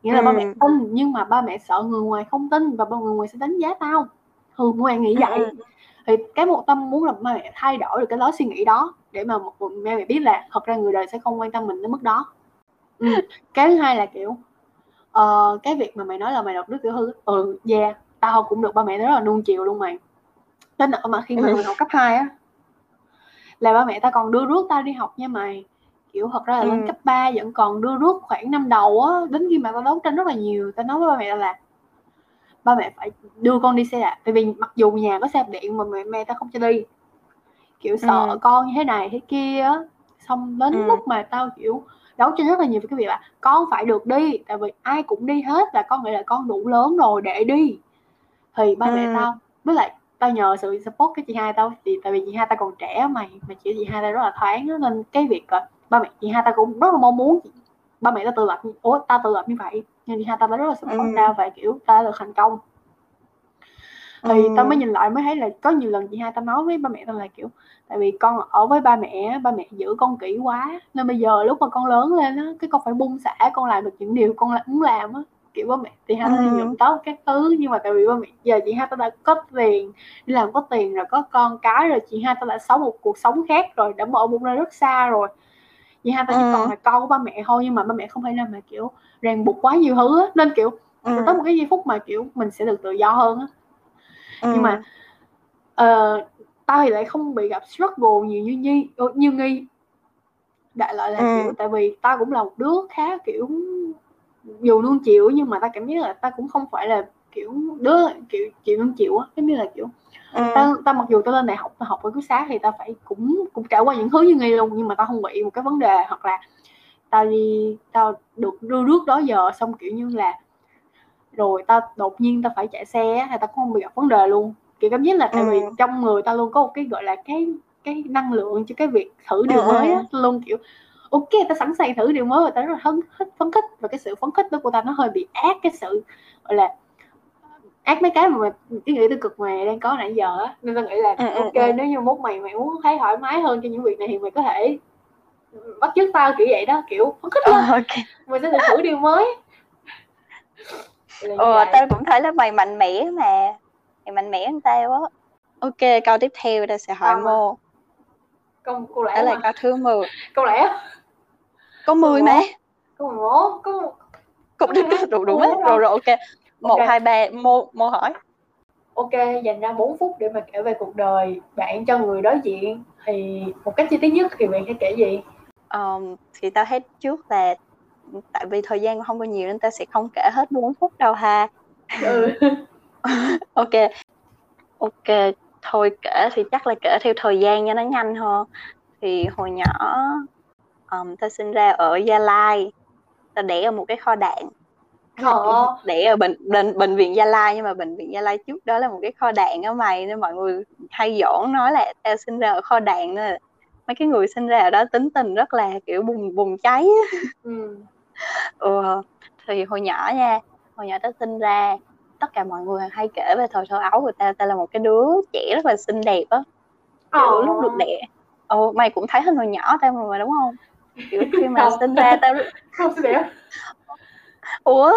nghĩa là ba mẹ
Ừ.
tin nhưng mà ba mẹ sợ người ngoài không tin và ba người ngoài sẽ đánh giá tao thường người nghĩ vậy
Ừ.
thì cái một tâm muốn là ba mẹ thay đổi được cái lối suy nghĩ đó để mà một ba mẹ biết là thật ra người đời sẽ không quan tâm mình đến mức đó ừ. cái thứ hai là kiểu ờ, cái việc mà mày nói là mày đọc đứa tiểu hư ừ yeah tao cũng được ba mẹ rất là nuông chiều luôn mày đến nỗi mà khi mà
Ừ.
mình học cấp 2 á là ba mẹ tao còn đưa rước tao đi học nha mày kiểu thật ra là lên
Ừ.
cấp 3 vẫn còn đưa rước khoảng năm đầu á đến khi mà tao đấu tranh rất là nhiều tao nói với ba mẹ tao là ba mẹ phải đưa con đi xe đạp tại vì mặc dù nhà có xe đạp điện mà mẹ mẹ tao không cho đi kiểu sợ
Ừ.
con như thế này thế kia á xong đến
Ừ.
lúc mà tao kiểu đấu tranh rất là nhiều với cái việc là con phải được đi tại vì ai cũng đi hết là con nghĩ là con đủ lớn rồi để đi thì ba mẹ
Ừ.
tao với lại tao nhờ sự support cái chị hai tao thì tại vì chị hai tao còn trẻ mày mà chị chị hai tao rất là thoáng á, nên cái việc ờ, ba mẹ chị hai tao cũng rất là mong muốn ba mẹ tao tự lập ủa tao tự lập như vậy nhưng chị hai tao rất là support
Ừ.
tao và kiểu tao được thành công thì
Ừ.
tao mới nhìn lại mới thấy là có nhiều lần chị hai tao nói với ba mẹ tao là kiểu tại vì con ở với ba mẹ ba mẹ giữ con kỹ quá nên bây giờ lúc mà con lớn lên á cái con phải bung xả con làm được những điều con là- muốn làm á kiểu ba mẹ thì hai
Ừ.
nhuộm tóc các thứ nhưng mà tại vì ba mẹ giờ chị hai tao đã có tiền đi làm có tiền rồi có con cái rồi chị hai tao đã sống một cuộc sống khác rồi đã mở bụng ra rất xa rồi chị hai tao chỉ
Ừ.
còn là con của ba mẹ thôi nhưng mà ba mẹ không phải là mà kiểu ràng buộc quá nhiều thứ á nên kiểu
Ừ.
tới một cái giây phút mà kiểu mình sẽ được tự do hơn á
Ừ.
nhưng mà ờ, tao thì lại không bị gặp struggle nhiều như nhi ờ, như nghi đại loại là
Ừ.
kiểu tại vì tao cũng là một đứa khá kiểu dù nuông chịu nhưng mà tao cảm giác là tao cũng không phải là kiểu đứa kiểu chịu nuông chịu á giống như là kiểu
Ừ.
tao tao mặc dù tao lên đại học tao học ở ký xá thì tao phải cũng cũng trải qua những thứ như nghi luôn nhưng mà tao không bị một cái vấn đề hoặc là tao đi tao được đưa rước đó giờ xong kiểu như là rồi tao đột nhiên tao phải chạy xe thì tao cũng không bị gặp vấn đề luôn kiểu cảm giác là tại vì
Ừ.
trong người tao luôn có một cái gọi là cái cái năng lượng cho cái việc thử điều
Ừ,
mới á luôn kiểu ok tao sẵn sàng thử điều mới và tao rất là hứng khích phấn khích và cái sự phấn khích đó của tao nó hơi bị ác cái sự gọi là ác mấy cái mà mày- cái nghĩ tiêu cực mà đang có nãy giờ á nên tao nghĩ là
Ừ, ừ,
ok
ừ.
nếu như mốt mày mày muốn thấy thoải mái hơn cho những việc này thì mày có thể bắt chước tao kiểu vậy đó kiểu phấn khích
Ờ,
lên
ok.
mày sẽ thử điều mới
Ừ,
vậy.
tao cũng thấy là mày mạnh mẽ mà. Mày mạnh mẽ hơn tao á. Ok, câu tiếp theo tao sẽ hỏi
mà.
Mô.
câu câu
Đó
lẻ
là câu thứ 10.
câu lẻ
Có 10
Ủa?
mà.
mười một câu
Cũng
Có 11.
đủ đủ
Ủa,
hết.
đúng
Rồi
rồi.
rồi ok. 1
Ok.
2 3 Mô Mô hỏi.
ok dành ra 4 phút để mà kể về cuộc đời bạn cho người đối diện thì một cách chi tiết nhất thì bạn sẽ kể gì
Ờm, thì tao thấy trước là tại vì thời gian không có nhiều nên tao sẽ không kể hết 4 phút đâu ha.
ừ.
Ok. Ok, thôi kể thì chắc là kể theo thời gian cho nó nhanh hơn. Thì hồi nhỏ um, tao sinh ra ở Gia Lai. Tao đẻ ở một cái kho đạn. Đẻ ở bệnh, bệnh bệnh viện Gia Lai nhưng mà bệnh viện Gia Lai trước đó là một cái kho đạn á mày nên mọi người hay giỡn nói là tao sinh ra ở kho đạn nên mấy cái người sinh ra ở đó tính tình rất là kiểu bùng bùng cháy
ừ.
ừ. thì hồi nhỏ nha hồi nhỏ tao sinh ra tất cả mọi người hay kể về thời thơ ấu của tao tao là một cái đứa trẻ rất là xinh đẹp á lúc được đẻ ồ mày cũng thấy hình hồi nhỏ tao mà đúng không kiểu khi mà
Không.
sinh ra tao
không đẹp
ủa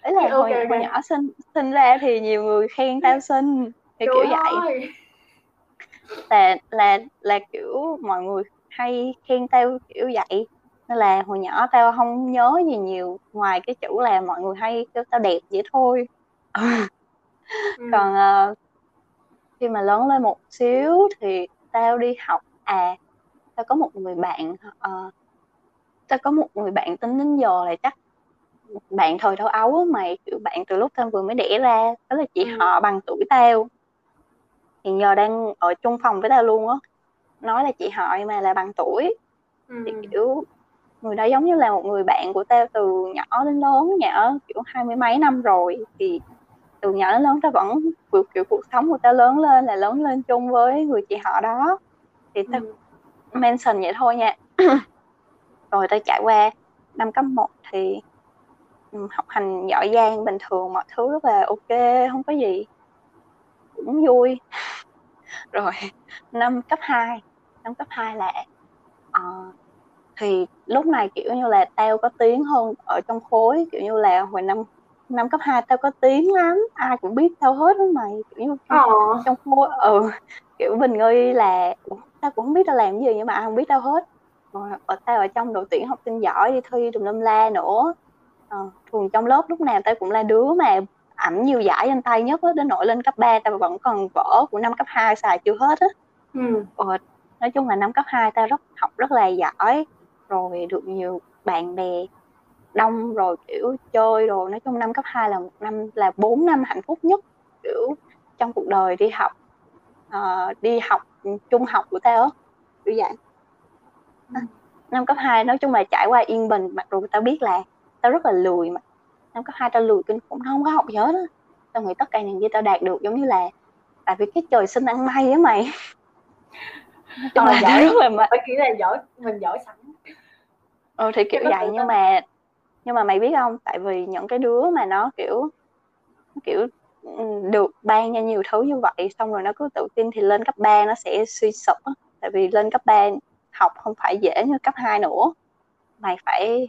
ấy là
Ok,
hồi,
ok.
hồi nhỏ sinh sinh ra thì nhiều người khen tao xinh thì kiểu vậy là là là kiểu mọi người hay khen tao kiểu vậy nên là hồi nhỏ tao không nhớ gì nhiều ngoài cái chữ là mọi người hay kêu tao đẹp vậy thôi
Ừ.
còn ờ, khi mà lớn lên một xíu thì tao đi học à tao có một người bạn ờ, tao có một người bạn tính đến giờ là chắc bạn thời thơ ấu á mày kiểu bạn từ lúc tao vừa mới đẻ ra đó là chị
Ừ.
họ bằng tuổi tao hiện giờ đang ở chung phòng với tao luôn á nói là chị họ mà là bằng tuổi
ừ.
thì kiểu người đó giống như là một người bạn của tao từ nhỏ đến lớn nhỏ kiểu hai mươi mấy năm rồi thì từ nhỏ đến lớn tao vẫn kiểu, kiểu cuộc sống của tao lớn lên là lớn lên chung với người chị họ đó thì tao
ừ.
mention vậy thôi nha rồi tao trải qua năm cấp 1 thì ừ, học hành giỏi giang bình thường mọi thứ rất là ok không có gì cũng vui rồi năm cấp 2 năm cấp 2 là uh, thì lúc này kiểu như là tao có tiếng hơn ở trong khối kiểu như là hồi năm năm cấp 2 tao có tiếng lắm ai cũng biết tao hết đó mày kiểu như trong,
Ờ.
trong khối ừ kiểu bình nghi là "Ủa, tao cũng không biết tao làm gì nhưng mà ai không biết tao hết ở tao ở trong đội tuyển học sinh giỏi đi thi tùm lum la nữa ờ, thường trong lớp lúc nào tao cũng là đứa mà ảnh nhiều giải trên tay nhất á đến nỗi lên cấp 3 tao vẫn còn vở của năm cấp 2 xài chưa hết á
ừ.
Ờ, nói chung là năm cấp 2 tao rất học rất là giỏi rồi được nhiều bạn bè đông rồi kiểu chơi rồi nói chung năm cấp 2 là một năm là 4 năm hạnh phúc nhất kiểu trong cuộc đời đi học ờ, đi học trung học của tao á kiểu vậy. Năm cấp 2 nói chung là trải qua yên bình mặc dù tao biết là tao rất là lười mà. Năm cấp 2 tao lười kinh khủng không có học gì hết á. Tao nghĩ tất cả những gì tao đạt được giống như là tại vì cái trời sinh ăn may á mày. Chung
Ờ,
là
giỏi.
rất là mà
phải kiểu là giỏi mình giỏi sẵn.
Ừ thì kiểu vậy nhưng mà nhưng mà mày biết không? Tại vì những cái đứa mà nó kiểu kiểu ừ, được ban cho nhiều thứ như vậy xong rồi nó cứ tự tin thì lên cấp 3 nó sẽ suy sụp á. Tại vì lên cấp 3 học không phải dễ như cấp 2 nữa. Mày phải,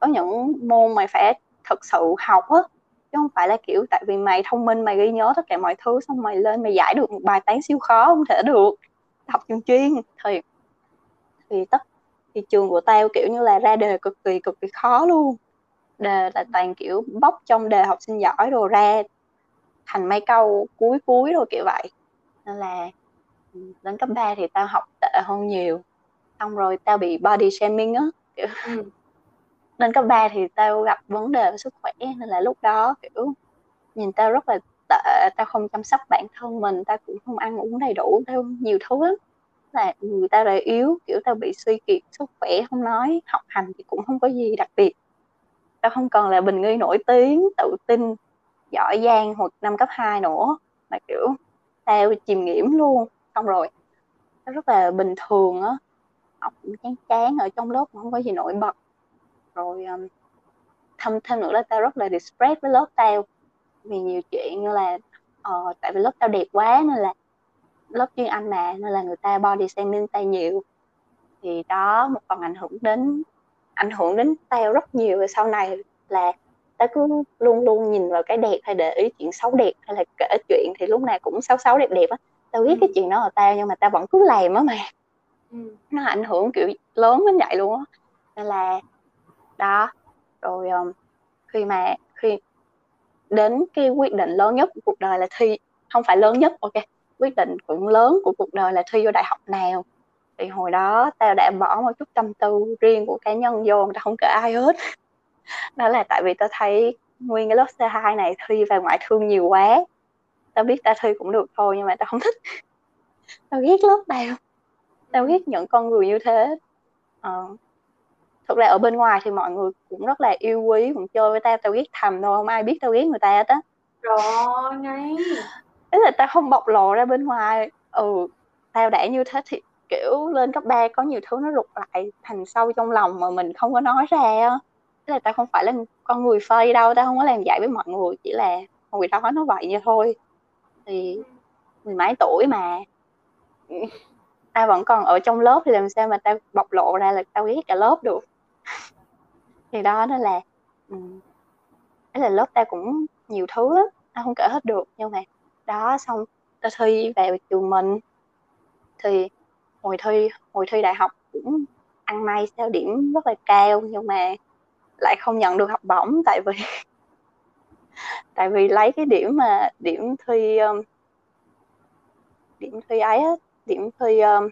có những môn mày phải thực sự học á, chứ không phải là kiểu tại vì mày thông minh, mày ghi nhớ tất cả mọi thứ, xong mày lên mày giải được một bài toán siêu khó không thể được. Học trường chuyên thì thì tất, thì trường của tao kiểu như là ra đề cực kỳ cực kỳ khó luôn. Đề là toàn kiểu bóc trong đề học sinh giỏi rồi ra, thành mấy câu cuối cuối rồi kiểu vậy. Nên là ừ, đến cấp 3 thì tao học tệ hơn nhiều xong rồi tao bị body shaming á kiểu
ừ.
lên cấp 3 thì tao gặp vấn đề về sức khỏe nên là lúc đó kiểu nhìn tao rất là tệ tao không chăm sóc bản thân mình tao cũng không ăn uống đầy đủ tao nhiều thứ lắm. Là người ta lại yếu kiểu tao bị suy kiệt sức khỏe không nói học hành thì cũng không có gì đặc biệt. Tao không còn là bình nghi nổi tiếng tự tin giỏi giang hồi năm cấp 2 nữa mà kiểu tao chìm nghiễm luôn. Xong rồi tao rất là bình thường á học cũng chán chán ở trong lớp cũng không có gì nổi bật. Rồi um, thêm thêm nữa là tao rất là distress với lớp tao vì nhiều chuyện như là ờ, tại vì lớp tao đẹp quá nên là lớp chuyên Anh mà nên là người ta body shaming tao nhiều. Thì đó một phần ảnh hưởng đến ảnh hưởng đến tao rất nhiều. Rồi sau này là tao cứ luôn luôn nhìn vào cái đẹp hay để ý chuyện xấu đẹp hay là kể chuyện thì lúc nào cũng xấu xấu đẹp đẹp á. Tao biết
Ừ.
cái chuyện đó là tao nhưng mà tao vẫn cứ làm á mày
Ừ.
nó ảnh hưởng kiểu lớn đến vậy luôn á. Nên là đó. Rồi um, khi mà khi đến cái quyết định lớn nhất của cuộc đời là thi không phải lớn nhất ok quyết định cũng lớn của cuộc đời là thi vô đại học nào. Thì hồi đó tao đã bỏ một chút tâm tư riêng của cá nhân vô tao không kể ai hết. Đó là tại vì tao thấy nguyên cái lớp C2 này thi về ngoại thương nhiều quá. Tao biết tao thi cũng được thôi nhưng mà tao không thích. Tao ghét lớp tao tao ghét những con người như thế. Ờ. thực ra ở bên ngoài thì mọi người cũng rất là yêu quý cũng chơi với tao tao ghét thầm thôi không ai biết tao ghét người ta hết á.
Rồi ngay.
Thế là tao không bộc lộ ra bên ngoài. Ừ tao đã như thế thì kiểu lên cấp 3 có nhiều thứ nó rụt lại thành sâu trong lòng mà mình không có nói ra á. Thế là tao không phải là con người phơi đâu tao không có làm vậy với mọi người chỉ là hồi đó nó vậy như thôi. Thì mười mấy tuổi mà ta vẫn còn ở trong lớp thì làm sao mà ta bộc lộ ra là tao ghét cả lớp được. Thì đó nó là ừ, là lớp ta cũng nhiều thứ lắm tao không kể hết được. Nhưng mà đó xong tao thi về trường mình. Thì hồi thi hồi thi đại học cũng ăn may sao điểm rất là cao nhưng mà lại không nhận được học bổng tại vì tại vì lấy cái điểm mà điểm thi um, điểm thi ấy điểm thi um,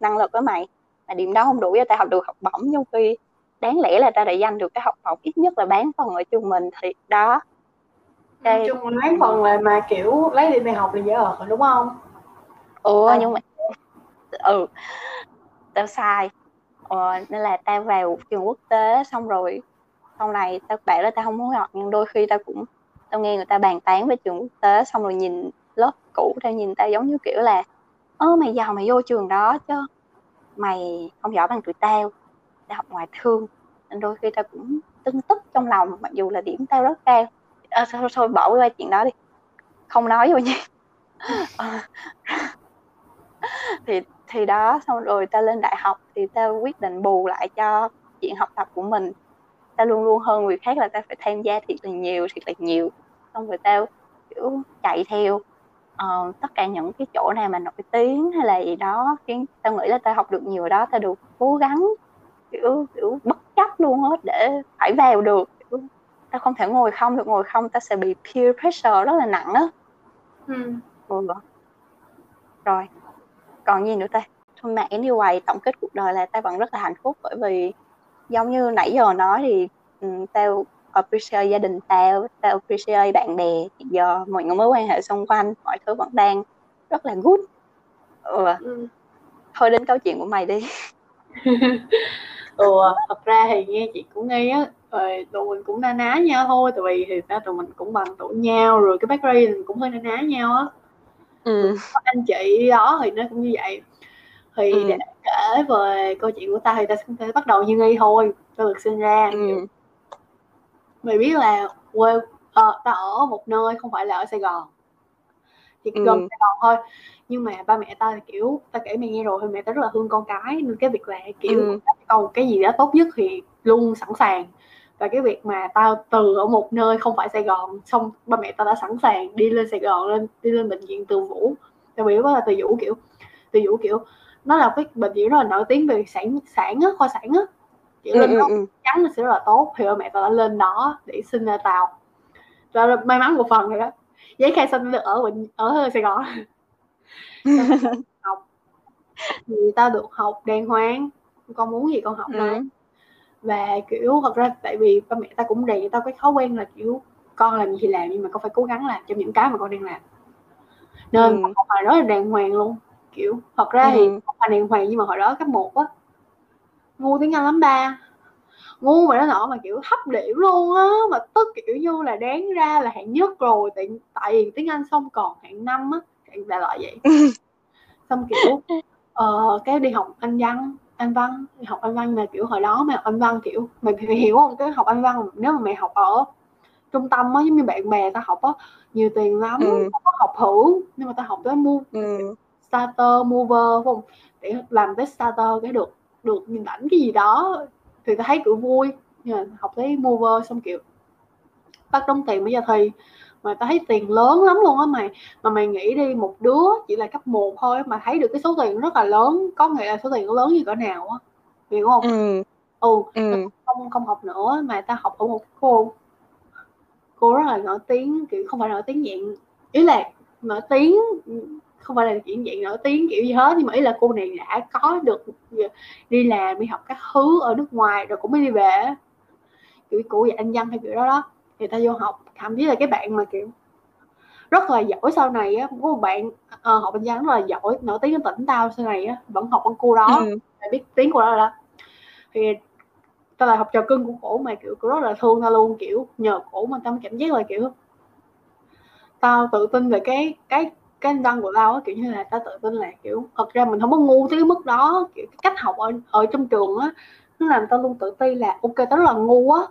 năng lực á mày. Mà điểm đó không đủ cho tao học được học bổng trong khi đáng lẽ là tao đã giành được cái học bổng ít nhất là bán phần ở trường mình thì đó. Cái-
chung là mấy phần là mà kiểu lấy điểm đại học là dễ ợt rồi đúng không?
Ủa
Tao
nhưng mà ừ tao sai. Ờ, nên là tao vào trường quốc tế xong rồi sau này tao bảo là tao không hối hận nhưng đôi khi tao cũng tao nghe người ta bàn tán về trường quốc tế xong rồi nhìn lớp cũ tao nhìn tao giống như kiểu là ơ mày giàu mày vô trường đó chứ. Mày không giỏi bằng tụi tao tao học ngoại thương. Nên đôi khi tao cũng tưng tức trong lòng mặc dù là điểm tao rất cao. À, thôi, thôi bỏ qua chuyện đó đi. Không nói rồi nha. Ờ. Thì thì đó xong rồi tao lên đại học thì tao quyết định bù lại cho chuyện học tập của mình. Tao luôn luôn hơn người khác là tao phải tham gia thiệt là nhiều thiệt là nhiều. Xong rồi tao kiểu chạy theo ờ, tất cả những cái chỗ nào mà nổi tiếng hay là gì đó khiến tao nghĩ là tao học được nhiều đó tao được cố gắng kiểu kiểu bất chấp luôn á để phải vào được kiểu, tao không thể ngồi không được ngồi không tao sẽ bị peer pressure rất là nặng á
ừ.
ừ. rồi còn gì nữa ta thôi mà anyway tổng kết cuộc đời là tao vẫn rất là hạnh phúc bởi vì giống như nãy giờ nói thì um, tao appreciate gia đình tao tao appreciate bạn bè giờ mọi người mối quan hệ xung quanh mọi thứ vẫn đang rất là good ừ.
Ừ.
thôi đến câu chuyện của mày đi
ừ thật ra thì nghe chị cũng nghe á rồi tụi mình cũng na ná nhau thôi tại vì thì ra tụi mình cũng bằng tuổi nhau rồi cái background cũng hơi na ná nhau á
ừ.
anh chị đó thì nó cũng như vậy thì
Ừ.
để kể về câu chuyện của ta thì ta sẽ bắt đầu như nghi thôi ta được sinh ra
Ừ.
mày biết là quê ờ, ta ở một nơi không phải là ở Sài Gòn. Chỉ
Ừ.
gần Sài Gòn thôi. Nhưng mà ba mẹ ta thì kiểu ta kể mày nghe rồi thì mẹ ta rất là thương con cái. Nên cái việc là kiểu
Ừ.
cầu cái gì đó tốt nhất thì luôn sẵn sàng. Và cái việc mà tao từ ở một nơi không phải Sài Gòn xong ba mẹ tao đã sẵn sàng đi lên Sài Gòn lên đi lên bệnh viện Từ Vũ. Tao đó là Từ Vũ kiểu Từ Vũ kiểu nó là cái bệnh viện rất là nổi tiếng về sản sản á khoa sản á kiểu
Ừ.
lên
Ừ.
đó
Ừ.
chắn là sẽ rất là tốt thì ba mẹ tao đã lên đó để sinh ra tao cho nên may mắn một phần rồi đó giấy khai sinh được ở bệnh ở Sài Gòn học thì tao được học đàng hoàng con muốn gì con học đó
Ừ.
và kiểu thật ra tại vì ba mẹ tao cũng rèn cho tao cái thói quen là kiểu con làm gì thì làm nhưng mà con phải cố gắng làm trong những cái mà con đang làm nên
Ừ.
con bài rất là đàng hoàng luôn kiểu thật ra thì
Ừ.
không phải đàng hoàng nhưng mà hồi đó cấp 1 á ngu tiếng Anh lắm ba. Ngu mà nó nọ mà kiểu thấp điểm luôn á mà tức kiểu như là đáng ra là hạng nhất rồi tại tại vì tiếng Anh xong còn hạng năm á đại loại vậy. Xong kiểu ờ, cái đi học anh văn anh văn đi học anh văn mà kiểu hồi đó mà học anh văn kiểu mày phải hiểu không? Cái học anh văn nếu mà mày học ở trung tâm á giống như bạn bè tao học á nhiều tiền lắm
Ừ.
không có học thử nhưng mà tao học tới mua
Ừ.
starter mover không? Để làm tới starter cái được được nhìn ảnh cái gì đó thì tao thấy kiểu vui. Nhưng mà học tới mover xong kiểu bắt đóng tiền bây giờ thi. Mà tao thấy tiền lớn lắm luôn á mày. Mà mày nghĩ đi một đứa chỉ là cấp 1 thôi mà thấy được cái số tiền rất là lớn. Có nghĩa là số tiền lớn như cỡ nào á. Hiểu không?
Ừ.
ừ.
Ừ.
không không học nữa mà tao học ở một cô cô rất là nổi tiếng kiểu không phải nổi tiếng dạng ý là nổi tiếng không phải là chuyện dạng nổi tiếng kiểu gì hết nhưng mà ý là cô này đã có được đi làm đi học các thứ ở nước ngoài rồi cũng mới đi về kiểu cụ dạy anh văn hay kiểu đó đó thì ta vô học thậm chí là cái bạn mà kiểu rất là giỏi sau này á có một bạn ờ, học anh văn rất là giỏi nổi tiếng ở tỉnh tao sau này á vẫn học con cô đó
Ừ.
biết tiếng của đó đó thì tao là học trò cưng của cổ mà kiểu cổ rất là thương tao luôn kiểu nhờ cổ mà tao cảm giác là kiểu tao tự tin về cái cái cái văn của tao á kiểu như là tao tự tin là kiểu thật ra mình không có ngu tới cái mức đó kiểu cái cách học ở ở trong trường á nó làm tao luôn tự ti là ok tao rất là ngu á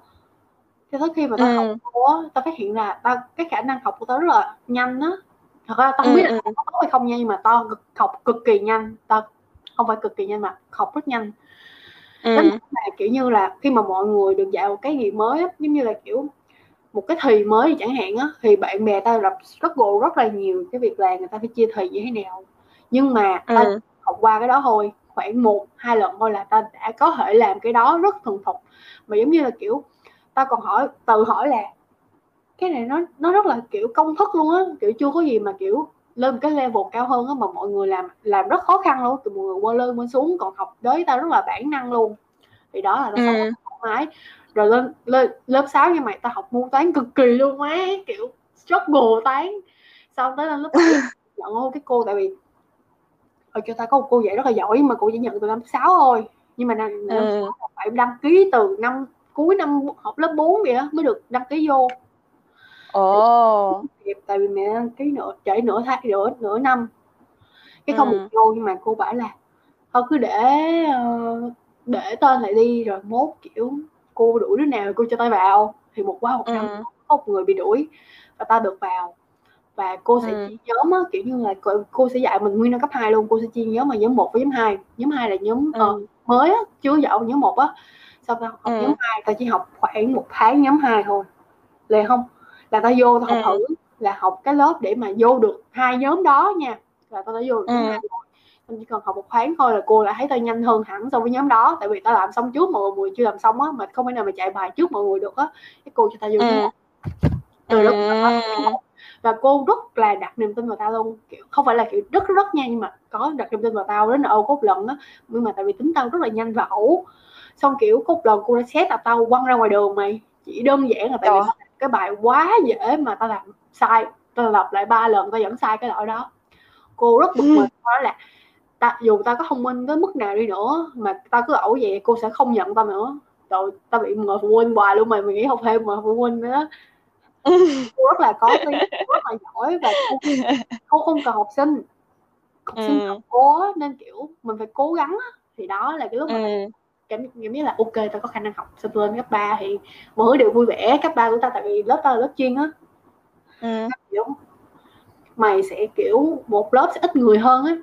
cho tới khi mà tao học
Ừ.
cô á tao phát hiện là tao cái khả năng học của tao rất là nhanh á thật ra tao không
Ừ.
biết là
Ừ.
tao có hay không nha nhưng mà tao học cực kỳ nhanh tao không phải cực kỳ nhanh mà học rất nhanh
Ừ.
mà kiểu như là khi mà mọi người được dạy một cái gì mới á, giống như là kiểu một cái thì mới chẳng hạn á thì bạn bè tao gặp struggle rất là nhiều cái việc là người ta phải chia thì như thế nào nhưng mà tao
Ừ.
học qua cái đó thôi khoảng một hai lần thôi là tao đã có thể làm cái đó rất thuần thục mà giống như là kiểu tao còn hỏi tự hỏi là cái này nó nó rất là kiểu công thức luôn á kiểu chưa có gì mà kiểu lên một cái level cao hơn á mà mọi người làm làm rất khó khăn luôn từ mọi người qua lên qua xuống còn học tới tao rất là bản năng luôn thì đó là tao sống
Ừ.
thoải mái rồi lên lên lớp 6 như mày tao học môn toán cực kỳ luôn má kiểu struggle toán. Xong tới lên lớp 7 nhận ô cái cô tại vì ở cho ta có một cô dạy rất là giỏi mà cô chỉ nhận từ năm 6 thôi. Nhưng mà năm, năm
ừ.
6 phải đăng ký từ năm cuối năm học lớp 4 vậy đó mới được đăng ký vô.
Ồ.
Kịp tại vì mẹ đăng ký nửa trễ nửa tháng nửa nửa năm. Cái không
Ừ.
được vô nhưng mà cô bảo là thôi cứ để ờ, để tên lại đi rồi mốt kiểu cô đuổi đứa nào cô cho tay vào thì một quá một năm
ừ.
có một người bị đuổi và ta được vào và cô sẽ
Ừ.
chia nhóm á, kiểu như là cô, cô sẽ dạy mình nguyên năm cấp 2 luôn cô sẽ chia nhóm mà nhóm 1 với nhóm 2 nhóm 2 là nhóm
Ừ.
mới á, chưa dạo nhóm 1 á sau ta học
Ừ.
nhóm 2 ta chỉ học khoảng một tháng nhóm 2 thôi lệ không là ta vô ta học
Ừ.
thử là học cái lớp để mà vô được hai nhóm đó nha là ta đã vô được nhóm
Ừ.
2 rồi Tao chỉ cần học một tháng thôi là cô đã thấy tao nhanh hơn hẳn so với nhóm đó. Tại vì tao làm xong trước mọi người chưa làm xong á mà không thể nào mà chạy bài trước mọi người được á. Cái cô cho tao vô
Ừ.
từ lúc đó
Ừ.
và cô rất là đặt niềm tin vào tao luôn. Kiểu không phải là kiểu rất rất nha nhưng mà có đặt niềm tin vào tao đến ở cốt lần á. Nhưng mà tại vì tính tao rất là nhanh và ẩu. Xong kiểu cốt lần cô đã xét là tao quăng ra ngoài đường mày. Chỉ đơn giản là tại vì
Trời.
làm cái bài quá dễ mà tao làm sai. Tao lặp lại ba lần tao vẫn sai cái lỗi đó. Cô rất bực mình nói là ta, dù tao có thông minh tới mức nào đi nữa mà tao cứ ẩu vậy cô sẽ không nhận tao nữa rồi tao bị mời phụ huynh hoài luôn mày mày nghĩ học thêm mà phụ huynh nữa cô rất là có cô rất là giỏi và cô, cô không cần học sinh học sinh
Ừ.
á, nên kiểu mình phải cố gắng thì đó là cái lúc mà
Ừ.
cảm cảm giác là ok tao có khả năng học xong lên cấp 3 thì mọi thứ đều vui vẻ cấp 3 của tao tại vì lớp tao là lớp chuyên á
Ừ.
mày sẽ kiểu một lớp sẽ ít người hơn á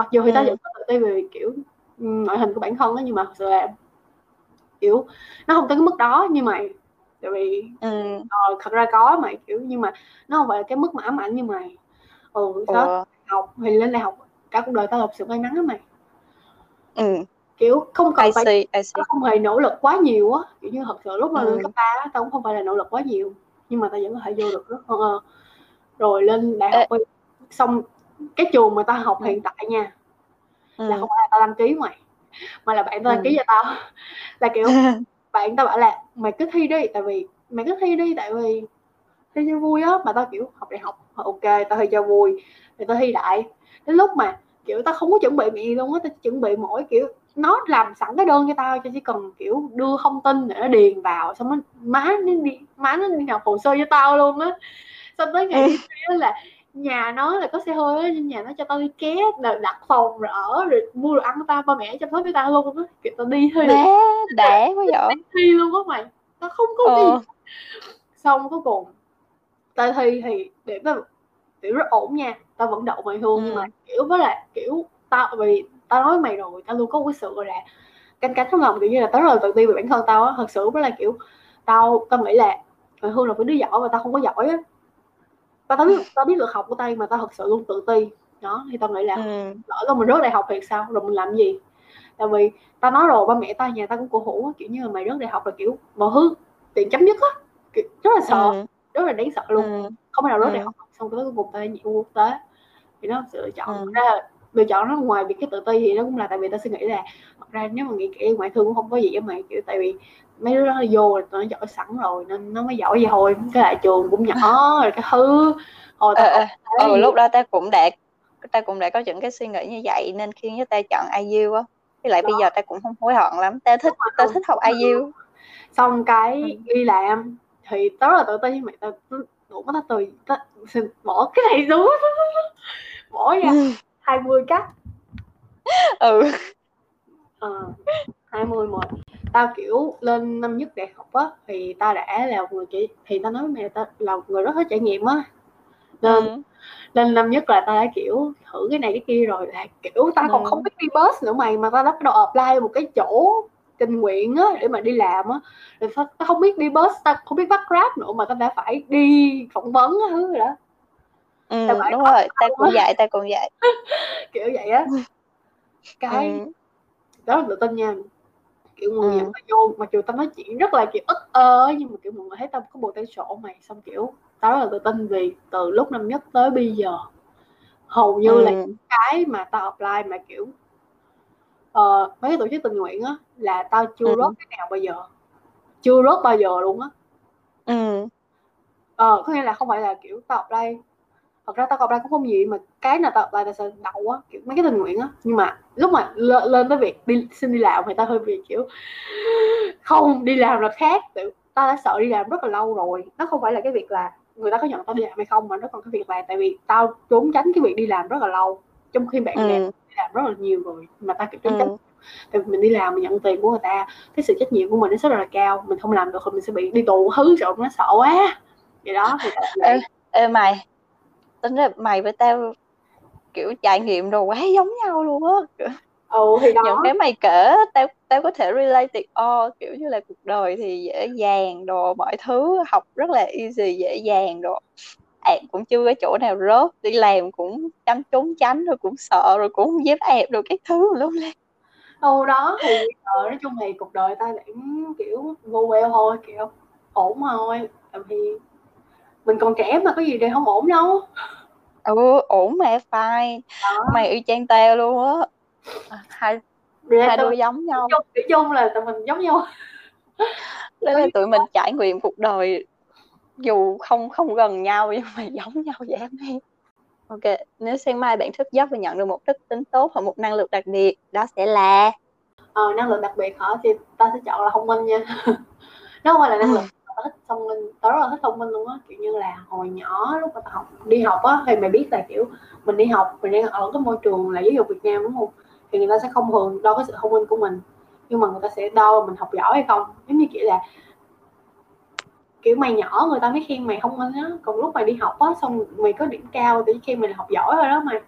mặc dù thì tao
Ừ.
vẫn có tự ti về kiểu ừ, ngoại hình của bản thân á nhưng mà thật sự là kiểu nó không tới cái mức đó như mày tại vì
Ừ.
ờ, thật ra có mày kiểu nhưng mà nó không phải là cái mức mà ám ảnh như mày ừ đó
Ủa.
học thì lên đại học cả cuộc đời tao gặp sự may mắn á mày
Ừ.
kiểu không cần
I
phải
see, I see.
tao không hề nỗ lực quá nhiều á kiểu như thật sự lúc mà
Ừ.
lên cấp ba tao cũng không phải là nỗ lực quá nhiều nhưng mà tao vẫn có thể vô được rất ờ, rồi lên đại học đi. xong cái trường mà tao học
Ừ.
hiện tại nha
Ừ.
là không phải là tao đăng ký mày mà là bạn tao đăng ký
Ừ.
cho tao là kiểu bạn tao bảo là mày cứ thi đi tại vì mày cứ thi đi tại vì thi cho vui á mà tao kiểu học đại học ok tao thi cho vui thì tao thi đại đến lúc mà kiểu tao không có chuẩn bị gì luôn á tao chuẩn bị mỗi kiểu nó làm sẵn cái đơn cho tao cho chỉ cần kiểu đưa thông tin để nó điền vào xong nó má nó đi má nó đi nộp hồ sơ cho tao luôn á xong tới ngày thi á là nhà nó là có xe hơi á nhưng nhà nó cho tao đi ké là đặt phòng rồi ở rồi mua đồ ăn cho tao ba mẹ chăm sóc cho tao luôn á kiểu tao đi thi
Má, đã quá vậy.
thi luôn á mày tao không có
Ờ.
gì xong cuối cùng tao thi thì điểm tao kiểu rất ổn nha tao vẫn đậu mày nhưng
Ừ.
mà kiểu với lại kiểu tao vì tao nói với mày rồi tao luôn có cái sự gọi là canh cánh trong lòng kiểu như là tao rất là tự ti về bản thân tao á thật sự với là kiểu tao tao nghĩ là mày hương là cái đứa giỏi và tao không có giỏi á tao tao biết tao biết được học của tao mà tao thật sự luôn tự ti đó thì tao nghĩ là
Ừ.
lỡ đâu mình rớt đại học thì sao rồi mình làm gì tại vì tao nói rồi ba mẹ tao nhà tao cũng cổ hủ kiểu như là mày rớt đại học là kiểu mọi thứ tiền chấm dứt á rất là sợ
Ừ.
rất là đáng sợ luôn
Ừ.
không thể nào rớt
Ừ.
đại học xong tới cuối cùng tao vụ quốc tế thì nó sự lựa chọn
Ừ.
Ra lựa chọn nó ngoài việc cái tự ti thì nó cũng là tại vì tao suy nghĩ là thật ra nếu mà nghĩ kỹ ngoại thương cũng không có gì với mày kiểu tại vì mấy đứa đó nó vô rồi tụi nó giỏi sẵn rồi nên nó mới giỏi vậy thôi cái lại trường cũng nhỏ rồi cái thứ hồi tao
ờ. Ừ,
gì
lúc đó ta cũng đã ta cũng đã có những cái suy nghĩ như vậy nên khiến cho ta chọn IU á. Với lại bây giờ ta cũng không hối hận lắm. Ta thích ta thích học IU.
xong cái
Ừ.
đi làm thì rất là tự ti mày tao đủ mất tao từ bỏ cái này xuống bỏ ra 20 cắt
Ừ.
ờ, 20 một tao kiểu lên năm nhất đại học á thì tao đã là một người chỉ thì tao nói với mẹ tao là một người rất thích trải nghiệm á nên
Ừ.
lên năm nhất là tao đã kiểu thử cái này cái kia rồi là kiểu tao còn
Ừ.
không biết đi bus nữa mày mà tao bắt đầu apply một cái chỗ tình nguyện á để mà đi làm á rồi tao, tao không biết đi bus tao không biết bắt grab nữa mà tao đã phải đi phỏng vấn á thứ rồi đó
Ừ,
Tao phải
đúng rồi, ta
đầu
cũng vậy, ta cũng vậy.
kiểu vậy á cái
Ừ.
đó là tự tin nha kiểu mọi người
Ừ.
nhận tao vô mặc dù tao nói chuyện rất là kiểu ức ơ nhưng mà kiểu mọi người thấy tao có bộ tay sổ mày xong kiểu tao rất là tự tin vì từ lúc năm nhất tới bây giờ hầu như là
Ừ.
cái mà tao apply mà kiểu ờ, mấy cái tổ chức tình nguyện á là tao chưa
Ừ.
rớt cái nào bao giờ chưa rớt bao giờ luôn á
Ừ.
ờ có nghĩa là không phải là kiểu tao apply thật ra tao apply cũng không nhiều mà cái nào tao apply tao sẽ đậu á kiểu mấy cái tình nguyện á. Nhưng mà lúc mà lên, lên tới việc đi xin đi làm thì tao hơi bị kiểu không đi làm là khác. Tự tao đã sợ đi làm rất là lâu rồi. Nó không phải là cái việc là người ta có nhận tao đi làm hay không mà nó còn cái việc là tại vì tao trốn tránh cái việc đi làm rất là lâu. Trong khi bạn bè
ừ
đi làm rất là nhiều rồi mà tao kiểu trốn
ừ.
Tránh tại vì mình đi làm mình nhận tiền của người ta cái sự trách nhiệm của mình nó rất là cao. Mình không làm được thì mình sẽ bị đi tù hứ rồi nó sợ quá. Vậy đó thì
ê, ê mày tính ra mày với tao kiểu trải nghiệm đồ quá giống nhau luôn á.
Ừ thì
những
đó
cái mày kể tao tao có thể relate it all kiểu như là cuộc đời thì dễ dàng đồ mọi thứ học rất là easy dễ dàng đồ. Ẹp cũng chưa có chỗ nào rớt đi làm cũng chăm trốn tránh rồi cũng sợ rồi cũng không dám ẹp được các thứ lúc lên
đâu đó thì giờ nói chung thì cuộc đời ta vẫn kiểu vô queo thôi kiểu ổn thôi. Vì mình còn trẻ mà có gì để không ổn đâu.
Ừ ổn mà
đó.
Mày y chang tao luôn á. Hai
Rồi
hai đứa giống nhau.
nói chung là tụi mình giống nhau.
Đó là tụi mình trải nghiệm cuộc đời dù không không gần nhau nhưng mà giống nhau vậy em ok nếu sáng mai bạn thức giấc và nhận được một đức tính tốt hoặc một năng lực đặc biệt đó sẽ là?
Ờ, năng lực đặc biệt hả? Thì ta sẽ chọn là thông minh nha. Nó không phải là năng lực tao thích thông minh tao rất là thích thông minh luôn á. Kiểu như là hồi nhỏ lúc mà tao học đi học á thì mày biết là kiểu mình đi học mình đang ở cái môi trường là giáo dục Việt Nam đúng không? Thì người ta sẽ không thường đo cái sự thông minh của mình nhưng mà người ta sẽ đo mình học giỏi hay không? Giống như kiểu là kiểu mày nhỏ người ta mới khen mày thông minh á. Còn lúc mày đi học á xong mày có điểm cao thì khi mình học giỏi rồi đó mày.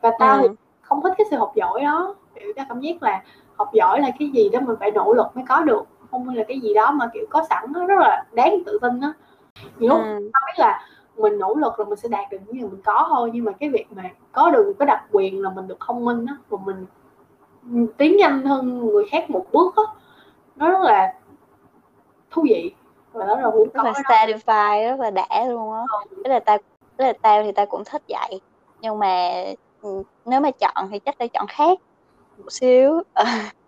Và tao thì
ừ.
không thích cái sự học giỏi đó. Kiểu tao cảm giác là học giỏi là cái gì đó mình phải nỗ lực mới có được không là cái gì đó mà kiểu có sẵn nó rất là đáng tự tin á. Nhiều lúc
Ừ.
tao biết là mình nỗ lực rồi mình sẽ đạt được những gì mình có thôi nhưng mà cái việc mà có được một cái đặc quyền là mình được thông minh á và mình tiến nhanh hơn người khác một bước á nó rất là thú vị. Và nó là muốn
rất
có
là satisfy rất là đã luôn á. Tức là tao tức là tao thì tao cũng thích vậy nhưng mà ừ, nếu mà chọn thì chắc tao chọn khác một xíu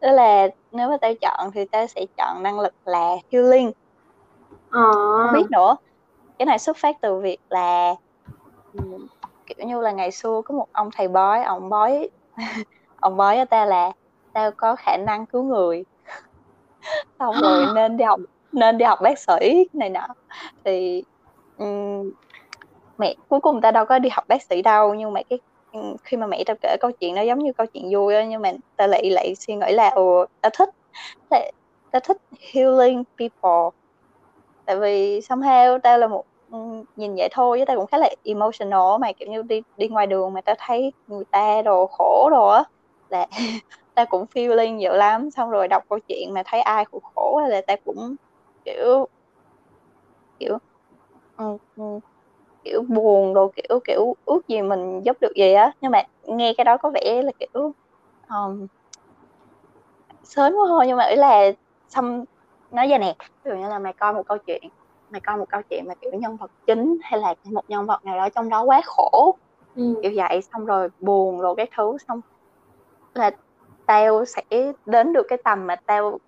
đó là nếu mà tao chọn thì tao sẽ chọn năng lực là healing.
Ờ.
Không biết nữa. Cái này xuất phát từ việc là kiểu như là ngày xưa có một ông thầy bói ông bói ông bói cho ta là tao có khả năng cứu người. Xong rồi nên đi học nên đi học bác sĩ này nọ. Thì ừm, mẹ cuối cùng ta đâu có đi học bác sĩ đâu nhưng mà cái Ừ, khi mà mẹ tao kể câu chuyện nó giống như câu chuyện vui đó, nhưng mà tao lại lại suy nghĩ là ồ tao thích tao, thích healing people. Tại vì somehow tao là một ừ, nhìn vậy thôi chứ tao cũng khá là emotional mà kiểu như đi đi ngoài đường mà tao thấy người ta đồ khổ đồ á là tao cũng feeling nhiều lắm. Xong rồi đọc câu chuyện mà thấy ai khổ khổ là tao cũng kiểu kiểu ừ, kiểu buồn đồ kiểu kiểu ước gì mình giúp được gì á nhưng mà nghe cái đó có vẻ là kiểu um, sớm quá thôi nhưng mà ý là xong nói vậy nè ví dụ như là mày coi một câu chuyện mày coi một câu chuyện mà kiểu nhân vật chính hay là một nhân vật nào đó trong đó quá khổ
ừ.
kiểu vậy xong rồi buồn rồi cái thứ xong là tao sẽ đến được cái tầm mà tao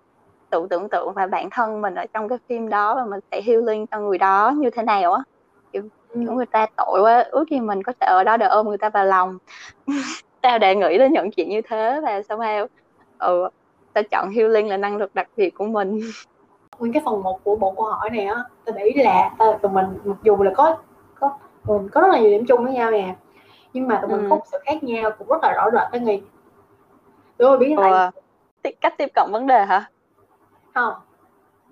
tự tưởng tượng và bản thân mình ở trong cái phim đó và mình sẽ healing cho người đó như thế nào á kiểu. Kiểu người ta tội quá ước gì mình có thể ở đó để ôm người ta vào lòng. Tao đã nghĩ đến những chuyện như thế và sao ừ tao chọn healing là năng lực đặc biệt của mình.
Nguyên cái phần một của bộ câu hỏi này á tôi nghĩ là ta, tụi mình mặc dù là có có mình có rất là nhiều điểm chung với nhau nè nhưng mà tụi mình
Ừ.
có một sự khác nhau cũng rất là rõ rệt đó nghi. Đúng rồi biết
ừ. Tiếp- cách tiếp cận vấn đề hả?
Không.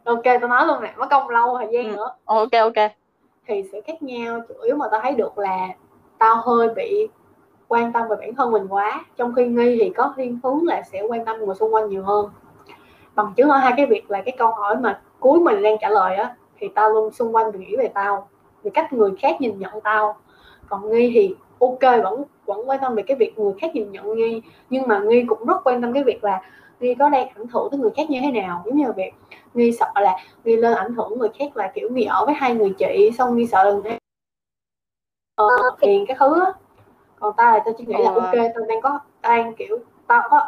Ok tôi nói luôn nè mất công lâu thời gian
Ừ.
nữa.
Ok ok
thì sự khác nhau. Chủ yếu mà tao thấy được là tao hơi bị quan tâm về bản thân mình quá. Trong khi nghi thì có thiên hướng là sẽ quan tâm người xung quanh nhiều hơn. Bằng chứng ở hai cái việc là cái câu hỏi mà cuối mình đang trả lời á, thì tao luôn xung quanh nghĩ về tao về cách người khác nhìn nhận tao. Còn nghi thì ok, vẫn vẫn quan tâm về cái việc người khác nhìn nhận nghi, nhưng mà nghi cũng rất quan tâm cái việc là nghi có đang ảnh hưởng tới người khác như thế nào. Giống như là việc nghi sợ là nghi lên ảnh hưởng người khác là kiểu nghi ở với hai người chị xong nghi sợ là người ờ, tiền cái thứ á. Còn tao là tao chỉ nghĩ là
Ừ.
ok tao đang có đang kiểu tao có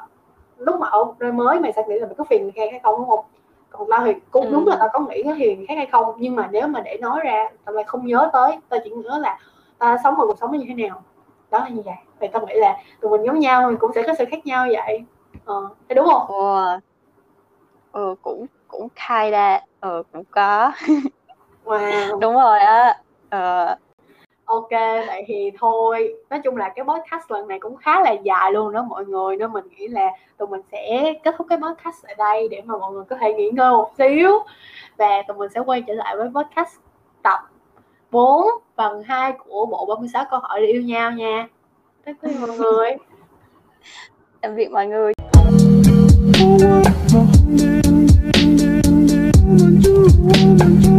lúc mà ở nơi mới mày sẽ nghĩ là mày có phiền người khác hay không đúng không? Còn tao thì cũng
Ừ.
đúng là tao có nghĩ cái hiền khác hay không nhưng mà nếu mà để nói ra tao lại không nhớ tới. Tao chỉ nhớ là tao sống một cuộc sống như thế nào. Đó là như vậy. Thì tao nghĩ là tụi mình giống nhau thì cũng sẽ có sự khác nhau vậy. Ờ đúng không?
Wow. Ừ, cũng cũng khai ra. Ừ, cũng có.
Wow.
Đúng rồi á. Ờ,
ok vậy thì thôi. Nói chung là cái podcast lần này cũng khá là dài luôn đó mọi người nên mình nghĩ là tụi mình sẽ kết thúc cái podcast ở đây để mà mọi người có thể nghỉ ngơi một xíu. Và tụi mình sẽ quay trở lại với podcast tập 4 phần 2 của bộ 36 câu hỏi để yêu nhau nha. Thank you mọi người.
Tạm biệt mọi người
you,